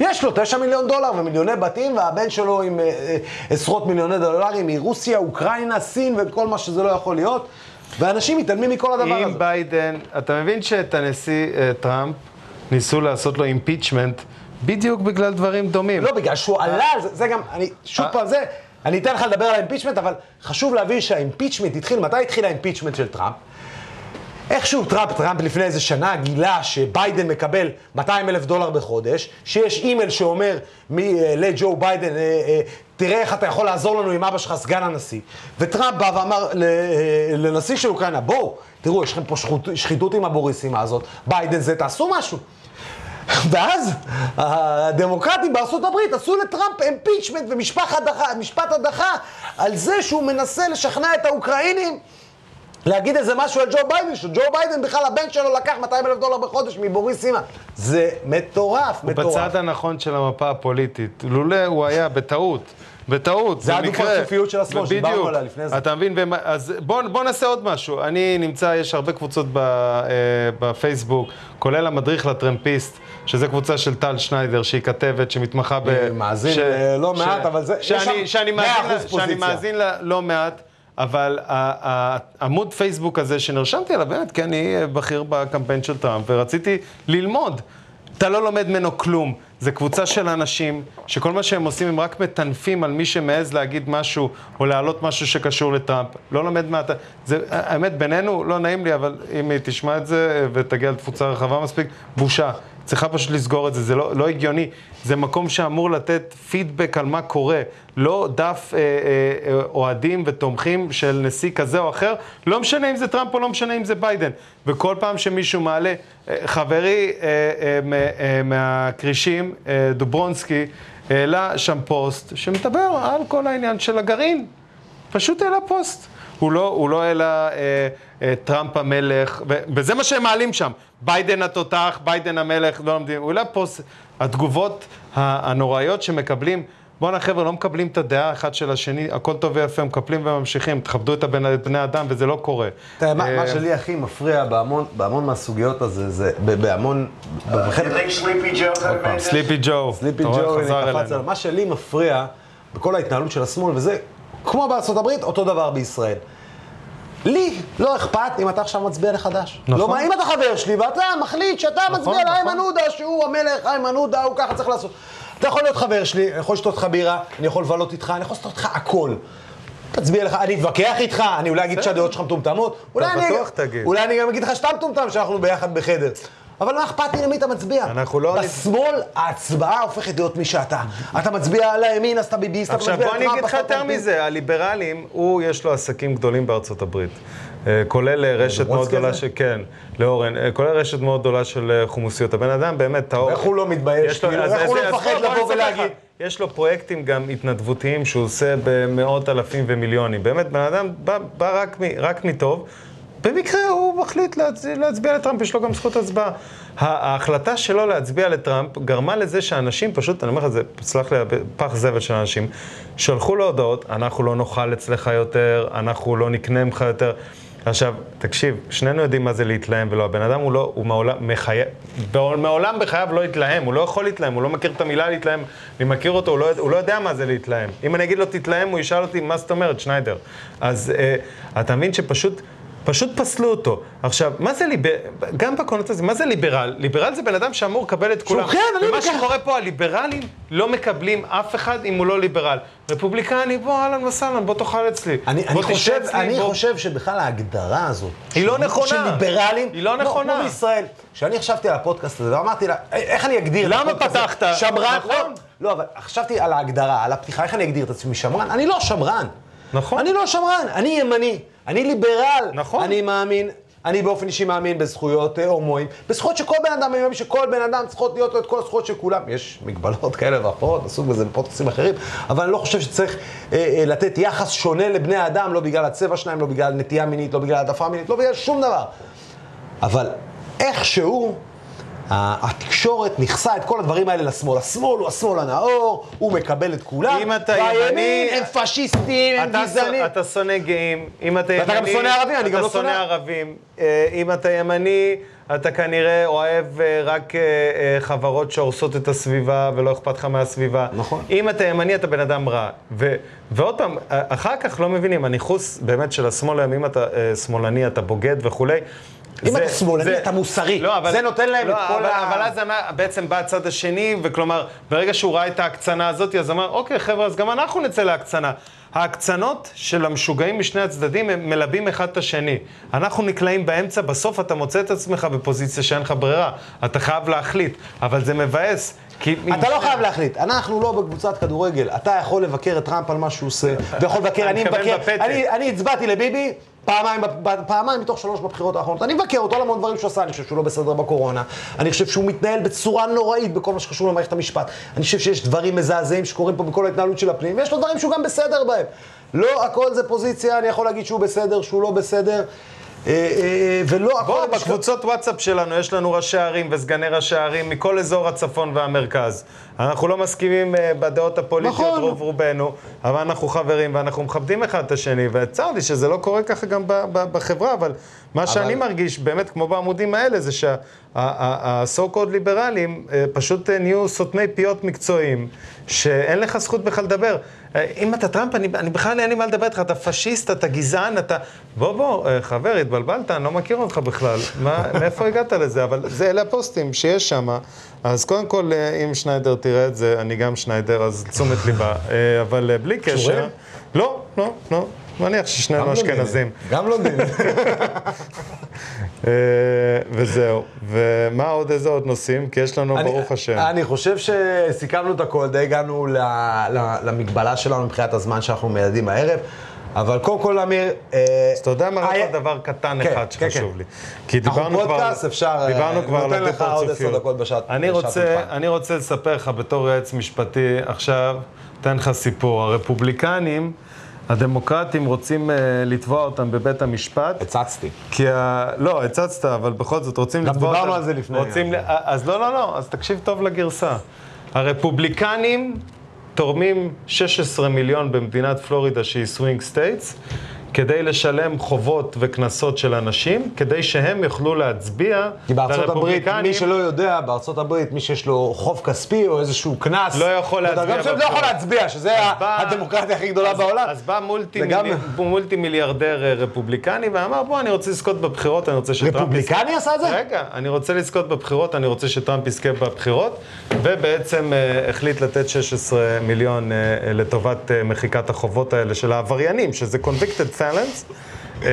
יש לו תשע מיליון דולר ומיליוני בתים, והבן שלו עם אה, אה, עשרות מיליוני דולרים מרוסיה, אוקראינה, סין וכל מה שזה לא יכול להיות, ואנשים מתעלמים מכל הדבר הזה. אם ביידן, אתה מבין שאת הנשיא אה, טראמפ ניסו לעשות לו impeachment בדיוק בגלל דברים דומים. לא, בגלל שהוא עלה על זה, זה גם, אני, שוב אה. פעם, זה, אני אתן לך לדבר על ה impeachment, אבל חשוב להבין שה impeachment התחיל, מתי התחיל ה impeachment של טראמפ? איכשהו טראמפ, טראמפ לפני איזה שנה גילה שביידן מקבל 200 אלף דולר בחודש, שיש אימייל שאומר מ, אה, לג'ו ביידן, אה, אה, תראה איך אתה יכול לעזור לנו עם אבא שלך, סגן הנשיא. וטראמפ בא ואמר לנשיא של אוקראינה, בואו, תראו, יש לכם פה שחיתות עם הבוריסימה הזאת, ביידן זה, תעשו משהו. ואז הדמוקרטים בארצות הברית עשו לטראמפ impeachment ומשפט הדחה, על זה שהוא מנסה לשכנע את האוקראינים להגיד איזה משהו על ג'ו ביידן, שג'ו ביידן בכלל הבן שלו לקח 200 אלף דולר בחודש מבוריסימה. זה מטורף, הוא מטורף. בצד הנכון של המפה הפוליטית. לולא הוא היה בטעות בטעות, זה במקרה. הדו-פרצופיות של השמאל, שדיברנו. עליה לפני זה. אתה מבין? ומה- אז בוא, בוא נעשה עוד משהו. אני נמצא, יש הרבה קבוצות ב, אה, בפייסבוק, כולל המדריך לטרמפיסט, שזה קבוצה של טל שניידר, שהיא כתבת, שמתמחה ב... מאזין, אה, לא מעט, אבל זה- יש שאני, שם שאני 100% מאזין, שאני. מאזין לה לא מעט. אבל העמוד פייסבוק הזה שנרשמתי עליו, באמת, כי אני אה, בכיר בקמפיין של טראמפ, ורציתי ללמוד. אתה לא לומד ממנו כלום. זה קבוצה של אנשים שכל מה שהם עושים, הם רק מטנפים על מי שמעז להגיד משהו או להעלות משהו שקשור לטראמפ. לא לומד מה אתה... זה, האמת, בינינו, לא נעים לי, אבל אם היא תשמע את זה ותגיע לתפוצה רחבה מספיק, בושה. צריכה פשוט לסגור את זה, זה לא, לא הגיוני. זה מקום שאמור לתת פידבק על מה קורה, לא דף אה, אה, אה, אוהדים ותומכים של נשיא כזה או אחר, לא משנה אם זה טראמפ או לא משנה אם זה ביידן. וכל פעם שמישהו מעלה, אה, חברי אה, אה, מ- אה, מהכרישים, אה, דוברונסקי, העלה שם פוסט שמדבר על כל העניין של הגרעין. פשוט העלה פוסט. הוא לא, הוא לא העלה אה, טראמפ המלך, ו- וזה מה שהם מעלים שם. ביידן התותח, ביידן המלך, לא לומדים. הוא העלה פוסט. התגובות הנוראיות שמקבלים, בואנה חבר'ה, לא מקבלים את הדעה האחד של השני, הכל טוב ויפה, מקפלים וממשיכים, תכבדו את הבן- את בני אדם, וזה לא קורה. תראה, מה אה, מה שלי הכי מפריע בהמון- בהמון מהסוגיות הזה, זה ב- בהמון... סליפי ג'ו, סליפי ג'ו. מה שלי מפריע בכל ההתנהלות של השמאל, וזה כמו בארצות הברית, אותו דבר בישראל. לי לא אכפת אם אתה עכשיו מצביע לחדש. נכון. לא, אם אתה חבר שלי ואתה מחליט שאתה נכון, מצביע לאיימן נכון. עודה, שהוא המלך, איימן עודה, הוא ככה צריך לעשות. אתה יכול להיות חבר שלי, אני יכול לשתות לך בירה, אני יכול לבלות איתך, אני יכול לעשות איתך הכל. תצביע לך, אני אתווכח איתך, אני אולי אגיד שהדעות שלך מטומטמות. אני- בטוח תגיד. אולי אני גם אגיד לך שאתה מטומטם, שאנחנו ביחד בחדר. אבל מה אכפת לי למי אתה מצביע? אנחנו לא- בשמאל ההצבעה הופכת להיות מי שאתה. אתה מצביע לימין, אז אתה ביביסט, אתה עכשיו מצביע בוא אני אגיד לך יותר. מזה, הליברלים, הוא יש לו עסקים גדולים בארצות הברית. אה, כולל אה, רשת מאוד גדולה? של, כן, לאורן, אה, כולל רשת מאוד גדולה של אה, חומוסיות. הבן אדם באמת טהור. איך הוא לא מתבייש? יש לו- כאילו, איך הוא לא מפחד בוא לבוא ולהגיד? יש לו פרויקטים גם התנדבותיים שהוא עושה במאות אלפים ומיליונים. באמת, בן אדם בא, בא רק, מ, רק מטוב. במקרה הוא מחליט להצביע, לטראמפ, יש לו גם זכות הצבעה. ההחלטה שלו להצביע לטראמפ גרמה לזה שאנשים פשוט, אני אומר לך, זה, סלח לי, פח זבל של אנשים, שלחו לו הודעות, אנחנו לא נאכל אצלך יותר, אנחנו לא נקנה ממך יותר. עכשיו, תקשיב, שנינו יודעים מה זה להתלהם ולא, הבן אדם הוא לא, הוא מעולם, מחייב, מעולם בחייו לא התלהם, הוא לא יכול להתלהם, הוא לא מכיר את המילה להתלהם, אני מכיר אותו, הוא לא, הוא לא יודע מה זה להתלהם. אם אני אגיד לו תתלהם, הוא ישאל אותי, מה זאת אומרת, שניידר? אז אה, אתה מבין שפשוט... פשוט פסלו אותו. עכשיו, מה זה ליברל, גם בקונוטציה, מה זה ליברל? ליברל זה בן אדם שאמור לקבל את כולם. כן, אני ומה שקורה פה, הליברלים לא מקבלים אף אחד אם הוא לא ליברל. רפובליקני, בוא, אהלן וסהלן, בוא תאכל אצלי. אני, בוא אני, חושב, אצלי, אני בוא- חושב שבכלל ההגדרה הזאת, היא לא נכונה. של ליברלים, היא לא נכונה. כמו בישראל, כשאני חשבתי על הפודקאסט הזה, ואמרתי לה, "אה, איך אני אגדיר את למה הפודקאסט הזה? פתחת? שמרן, נכון. לא, לא, אבל חשבתי על ההגדרה, על הפתיחה, איך אני אגדיר את עצמי שמרן? אני לא שמרן. נכון. אני לא שמרן, אני ימני, אני ליברל. נכון. אני מאמין, אני באופן אישי מאמין בזכויות אה, הומואים, בזכויות שכל בן אדם, אני מאמין שכל בן אדם צריכות להיות לו את כל הזכויות של כולם. יש מגבלות כאלה ואחרות, עסוק בזה בפודקאסטים אחרים, אבל אני לא חושב שצריך אה, אה, לתת יחס שונה לבני האדם, לא בגלל הצבע שלהם, לא בגלל נטייה מינית, לא בגלל העדפה מינית, לא בגלל שום דבר. אבל איכשהו, התקשורת ניכסה את כל הדברים האלה לשמאל. השמאל הוא השמאל הנאור, הוא מקבל את כולם. אם אתה והימין ימני- הם פשיסטים, הם גזענים. אתה שונא גאים, אם אתה ימני... ואתה גם שונא ערבים, אני גם לא אתה שונא שונא. ערבים. אה, אם אתה ימני, אתה כנראה אוהב אה, רק אה, חברות שהורסות את הסביבה ולא אכפת לך מהסביבה. נכון. אם אתה ימני, אתה בן אדם רע. ו- ועוד פעם, אחר כך לא מבינים, הניכוס באמת של השמאל היום, אם אתה שמאלני, אתה בוגד וכולי. אם אתה שמאלני, אתה מוסרי. לא, אבל, זה נותן להם לא, את כל אבל, ה- אבל אז בעצם בא הצד השני, וכלומר, ברגע שהוא ראה את ההקצנה הזאת, אז אמר, אוקיי, חבר'ה, אז גם אנחנו נצא להקצנה. ההקצנות של המשוגעים משני הצדדים, הם מלבים אחד את השני. אנחנו נקלעים באמצע, בסוף אתה מוצא את עצמך בפוזיציה שאין לך ברירה. אתה חייב להחליט, אבל זה מבאס. כי... אתה לא חייב להחליט, אנחנו לא בקבוצת כדורגל. אתה יכול לבקר את טראמפ על מה שהוא עושה, ויכול לבקר, אני מבקר, אני הצבעתי לביבי. פעמיים, פעמיים מתוך שלוש בבחירות האחרונות. אני מבקר אותו על המון דברים שהוא עשה, אני חושב שהוא לא בסדר בקורונה. אני חושב שהוא מתנהל בצורה נוראית בכל מה שקשור למערכת המשפט. אני חושב שיש דברים מזעזעים שקורים פה בכל ההתנהלות של הפנים, ויש לו דברים שהוא גם בסדר בהם. לא הכל זה פוזיציה, אני יכול להגיד שהוא בסדר, שהוא לא בסדר. אה, אה, ולא הכל... בוא, בקבוצות וואטסאפ שלנו יש לנו ראשי ערים וסגני ראשי ערים מכל אזור הצפון והמרכז. אנחנו לא מסכימים אה, בדעות הפוליטיות נכון. רוב רובנו, אבל אנחנו חברים ואנחנו מכבדים אחד את השני, וצר לי שזה לא קורה ככה גם בחברה, אבל מה שאני מרגיש, באמת, כמו בעמודים האלה, זה שה-so called ליברלים אה, פשוט אה, נהיו סותמי פיות מקצועיים, שאין לך זכות בכלל לדבר. אה, אם אתה טראמפ, אני, אני בכלל אין לי מה לדבר איתך, אתה פשיסט, אתה גזען, אתה... בוא, בוא, חבר, התבלבלת, אני לא מכיר אותך בכלל. מה, [laughs] מאיפה הגעת לזה? אבל זה, אלה הפוסטים שיש שם. אז קודם כל, אם שניידר תראה את זה, אני גם שניידר, אז תשומת ליבה. אבל בלי קשר... לא, לא, לא. מניח ששנינו לונדינים. אשכנזים. גם לונדינים. אה, וזהו. ומה עוד, איזה עוד נושאים? כי יש לנו, ברוך השם. אני חושב שסיכמנו את הכל, די הגענו למגבלה שלנו מבחינת הזמן שאנחנו מייעדים הערב. אבל קודם כל, אמיר... אה, אז אתה יודע מה, רק עוד דבר קטן כן, אחד כן, שחשוב כן. לי. כי אנחנו דיברנו כבר... פודקאסט, אפשר, אה, דיברנו כבר נותן על לך עוד עשר הדו-פרצופיות. דקות בשעת- אני בשעת רוצה, אולפן. אני רוצה לספר לך בתור יועץ משפטי, עכשיו, אתן לך סיפור. הרפובליקנים, הדמוקרטים רוצים אה, לתבוע אותם בבית המשפט. הצצתי. כי ה... לא, הצצת, אבל בכל זאת רוצים גם לתבוע אותם. דיברנו על זה לפני. רוצים... ל... אז לא, לא, לא, אז תקשיב טוב לגרסה. הרפובליקנים תורמים 16 מיליון במדינת פלורידה שהיא swing states, כדי לשלם חובות וקנסות של אנשים, כדי שהם יוכלו להצביע כי בארצות הברית, לרפובליקנים. מי שלא יודע, בארצות הברית, מי שיש לו חוב כספי או איזשהו קנס, לא יכול להצביע מסוימת, לא יכול בבחירות. להצביע, שזה הדמוקרטיה הכי גדולה אז- בעולם. אז בא מולטי, גם-. מולטי מיליארדר אה, רפובליקני ואמר, בוא, אני רוצה לזכות בבחירות, אני רוצה שטראמפ... רפובליקני עשה את זה? רגע, אני רוצה לזכות בבחירות, אני רוצה שטראמפ יזכה בבחירות, ובעצם אה, החליט לתת 16 מיליון אה, אה, לטובת אה, מחיקת החובות האלה של העבריינים, שזה convicted felons, אה,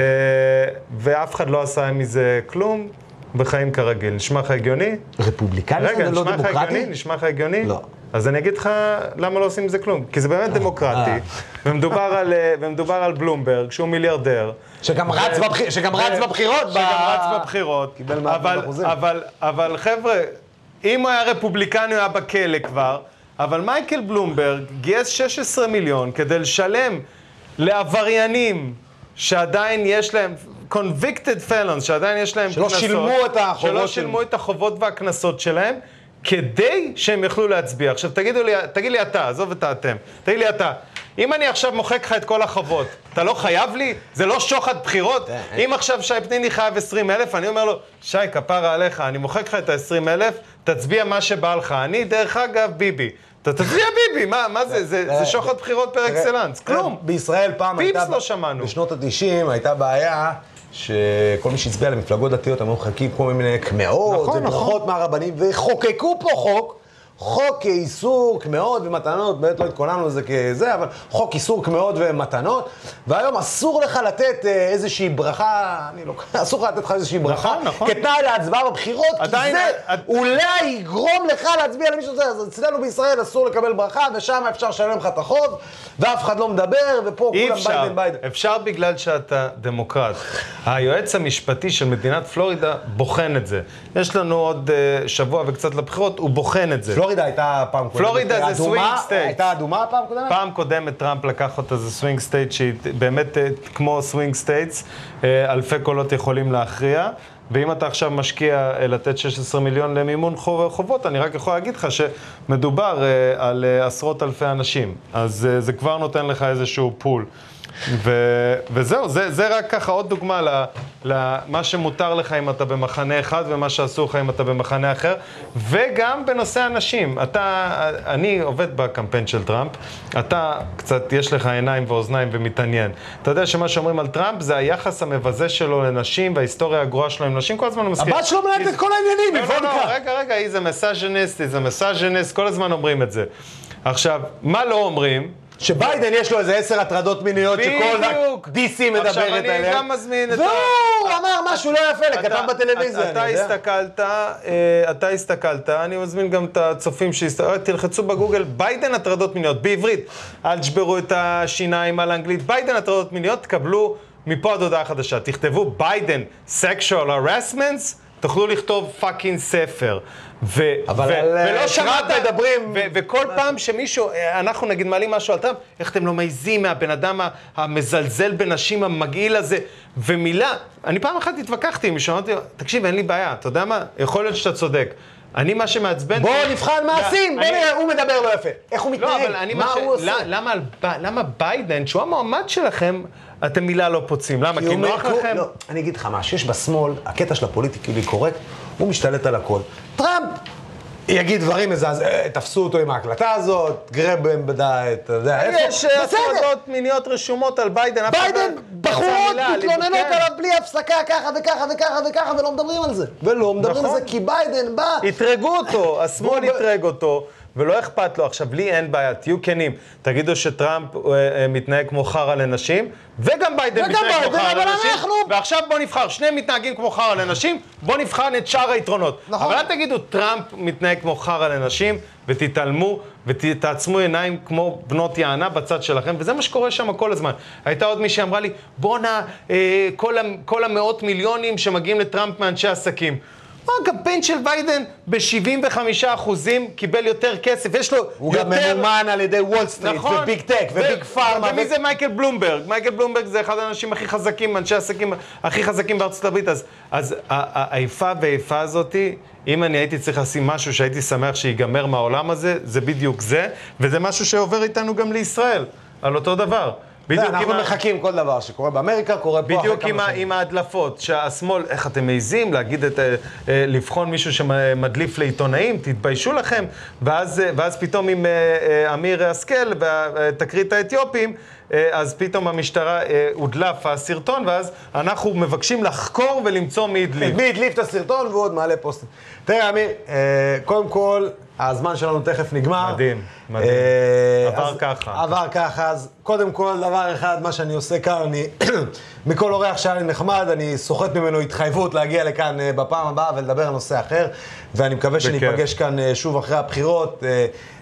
ואף אחד לא עשה מזה כלום, בחיים כרגיל. נשמע לך הגיוני? רפובליקני רגע, זה לא נשמע לך דמוקרטי? הגיוני? נשמע לך הגיוני? לא. אז אני אגיד לך למה לא עושים עם זה כלום. כי זה באמת דמוקרטי, ומדובר על, אה, ומדובר על בלומברג, שהוא מיליארדר. שגם רץ בבח- שגם רץ בבחירות. ב- שגם רץ בבחירות. קיבל אבל. אבל, אבל חבר'ה, אם הוא היה רפובליקני, הוא היה בכלא כבר, אבל מייקל בלומברג גייס 16 מיליון כדי לשלם לעבריינים שעדיין יש להם, convicted felons, שעדיין יש להם שלא קנסות, שילמו את החובות שלא של- שילמו את החובות והקנסות שלהם, כדי שהם יוכלו להצביע. עכשיו תגידו לי, תגיד לי אתה, עזוב את האתם, תגיד לי אתה, אם אני עכשיו מוחק לך את כל החובות, אתה לא חייב לי? זה לא שוחד בחירות? אם עכשיו שי פניני חייב 20 אלף, אני אומר לו, שי, כפרה עליך, אני מוחק לך את ה-20 אלף, תצביע מה שבא לך. אני, דרך אגב, ביבי. אתה תצביע ביבי, מה, מה זה? זה, זה שוחד בחירות פר אקסלנס, כלום. בישראל פעם פיפס הייתה... לא שמענו. בשנות ה-90 הייתה בעיה שכל מי שהצביע למפלגות דתיות היו מחכים כל מיני קמעות נכון, וברכות מהרבנים, וחוקקו פה חוק. חוק איסור קמעות ומתנות, באמת לא התכוננו לזה כזה, אבל חוק איסור קמעות ומתנות, והיום אסור לך לתת אה, איזושהי ברכה, אני לא, [laughs] אסור לך לתת לך איזושהי ברכה, נכון, נכון. כתנאי להצבעה בבחירות, עדיין, כי זה עד- אולי יגרום לך להצביע למישהו אחר, אז אצלנו בישראל אסור לקבל ברכה, ושם אפשר לשלם לך את החוב, ואף אחד לא מדבר, ופה כולם אפשר, ביידן ביידן. אפשר בגלל שאתה דמוקרט. היועץ המשפטי של מדינת פלורידה בוחן את זה. יש לנו עוד אה, שבוע וקצת לבחירות, הוא בוחן את זה. פלורידה הייתה פעם קודמת. פלורידה זה swing state. הייתה אדומה פעם קודמת? פעם קודמת טראמפ לקח אותה, זה swing state שהיא באמת אה, כמו swing states, אה, אלפי קולות יכולים להכריע. ואם אתה עכשיו משקיע אה, לתת 16 מיליון למימון חוב- חובות, אני רק יכול להגיד לך שמדובר על עשרות אלפי אנשים. אז זה כבר נותן לך איזשהו pool. ו- וזהו, זה, זה רק ככה עוד דוגמה למה שמותר לך אם אתה במחנה אחד ומה שאסור לך אם אתה במחנה אחר, וגם בנושא הנשים. אתה, אני עובד בקמפיין של טראמפ, אתה קצת, יש לך עיניים ואוזניים ומתעניין. אתה יודע שמה שאומרים על טראמפ זה היחס המבזה שלו לנשים וההיסטוריה הגרועה שלו עם נשים, כל הזמן הוא מזכיר. הבת שלו מנהלת את כל העניינים, לא, היא לא, לא, איוונקה. רגע, רגע, he is a misogynist, he is a misogynist, כל הזמן אומרים את זה. עכשיו, מה לא אומרים? שביידן יש לו איזה עשר הטרדות מיניות שכל בדיוק. DC מדברת עכשיו, עליהן. אני גם מזמין את ה... והוא אמר משהו לא יפה לכתב בטלוויזיה, אתה. הסתכלת, אה, אתה הסתכלת, אני מזמין גם את הצופים שהסתכלו, תלחצו בגוגל, ביידן הטרדות מיניות, בעברית. אל תשברו את השיניים על האנגלית, ביידן הטרדות מיניות, תקבלו מפה עד הודעה חדשה. תכתבו ביידן sexual harassments, תוכלו לכתוב fucking ספר. ו- אבל ו- על, אה, ולא שמעת, מדברים- ו- וכל פעם שמישהו, אה, אנחנו נגיד מעלים משהו על טראמפ, איך אתם לא מעיזים מהבן אדם המזלזל בנשים המגעיל הזה, ומילה, אני פעם אחת התווכחתי עם מישהו, אמרתי לו, תקשיב, אין לי בעיה, אתה יודע מה? יכול להיות שאתה צודק. אני, מה שמעצבן... בואו נבחן מעשים, לא, בוא אני- נראה, הוא מדבר לא יפה. איך הוא לא, מתנהג? מה הוא עושה? למה, ביידן, שהוא המועמד שלכם, אתם מילה לא פוצעים? למה? כי נוח לכם? לא, אני אגיד לך מה, שיש בשמאל, הקטע של ה politically correct, הוא משתלט על הכל. טראמפ יגיד דברים מזעזעים, אה, תפסו אותו עם ההקלטה הזאת, grab them by the, אתה יודע, איפה? יש. הטרדות מיניות רשומות על ביידן. ביידן, לא בחורות מתלוננות כן. עליו בלי הפסקה, ככה וככה וככה וככה, ולא מדברים על זה. ולא מדברים על נכון. זה כי ביידן בא... אתרגו אותו, השמאל אתרג אותו, ולא אכפת לו. עכשיו, לי אין בעיה, תהיו כנים. תגידו שטראמפ אה, אה, מתנהג כמו חרא לנשים, וגם ביידן וגם מתנהג כמו חרא אבל לנשים, אנחנו- ועכשיו בוא נבחר, שניהם מתנהגים כמו חרא לנשים, בוא נבחן את שאר היתרונות. נכון. אבל אל תגידו, טראמפ מתנהג כמו חרא לנשים, ותתעלמו ותעצמו עיניים כמו בנות יענה בצד שלכם, וזה מה שקורה שם כל הזמן. הייתה עוד מישהי שאמרה לי, בואנה, אה, כל, כל המאות מיליונים שמגיעים לטראמפ מאנשי עסקים. מה, הקמפיין של ביידן ב-75 אחוזים קיבל יותר כסף, יש לו הוא יותר... גם ממומן על ידי וול סטריט, נכון. ו Big Tech, ו Big Pharma. ומי ו- זה מייקל בלומברג? מייקל בלומברג זה אחד האנשים הכי חזקים, אנשי העסקים הכי חזקים בארצות הברית, אז, אז האיפה ואיפה הזאתי, אם אני הייתי צריך לשים משהו שהייתי שמח שיגמר מהעולם הזה, זה בדיוק זה, וזה משהו שעובר איתנו גם לישראל, על אותו דבר. בדיוק אנחנו עם מחכים כל דבר שקורה באמריקה, קורה פה אחרי בדיוק כמה שנים. עם ההדלפות, שהשמאל, איך אתם מעיזים להגיד את, אה, אה, לבחון מישהו שמדליף לעיתונאים, תתביישו לכם, ואז, אה, ואז פתאום עם אמיר השכל ותקרית האתיופים, אז פתאום המשטרה הודלף הסרטון, ואז אנחנו מבקשים לחקור ולמצוא מי הדליף. מי הדליף את הסרטון והוא עוד מעלה פוסטים. תראה, אמיר, קודם כל, הזמן שלנו תכף נגמר. מדהים, מדהים. אה, עבר אז- ככה. עבר ככה, אז קודם כל, דבר אחד, מה שאני עושה כאן, אני, [clears throat] מכל אורח שהיה לי נחמד, אני סוחט ממנו התחייבות להגיע לכאן אה, בפעם הבאה ולדבר על נושא אחר, ואני מקווה שניפגש כאן אה, שוב אחרי הבחירות.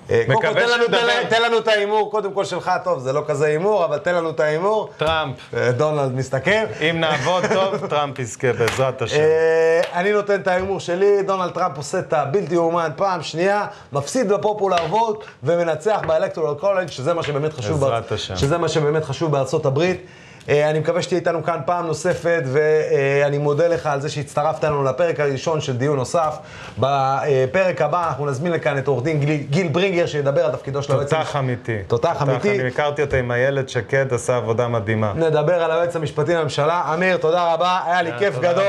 אה, קודם כל, מקווה תן לנו- שנדבר. תן לנו- תן לנו את ההימור, קודם כל שלך, טוב, זה לא כזה הימור, אבל תן לנו את ההימור. טראמפ, אה, דונלד מסתכל. אם נעבוד טוב, [laughs] טראמפ יזכה בעזרת השם. אה, אני נותן את ההימור שלי, דונלד טראמפ עושה את הבלתי יאומן פעם שנייה, מפסיד ב popular vote ומנצח ב electoral college שזה מה שבאמת חשוב, בעזרת השם. שזה מה שבאמת חשוב בארצות הברית. אה, אני מקווה שתהיה איתנו כאן פעם נוספת, ואני מודה לך על זה שהצטרפת לנו לפרק הראשון של דיון נוסף. בפרק הבא אנחנו נזמין לכאן את עורך דין גיל, גיל ברינגר, שידבר על תפקידו של היועץ תותח אמיתי. תותח אמיתי. אני הכרתי אותה עם איילת שקד, עשה עבודה מדהימה. נדבר על היועץ המשפטי לממשלה. אמיר, תודה רבה, היה לי אה, כיף גדול.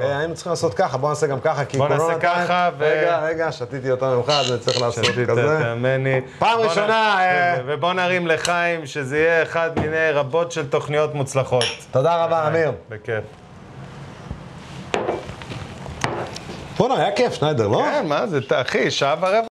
אה, היינו צריכים לעשות ככה, בוא נעשה גם ככה, כי בוא נעשה. ככה, ו- רגע, רגע, שתיתי יותר ממך, אז אני צריך לעשות כזה. פעם ראשונה, אה, ו- ובוא נרים לחיים, שזה יהיה אחד מיני רבות של תוכניות מוצלחות. תודה רבה, אמיר. בכיף. בואנה, היה כיף, שניידר, לא? כן, מה זה, אחי, שעה ורבע.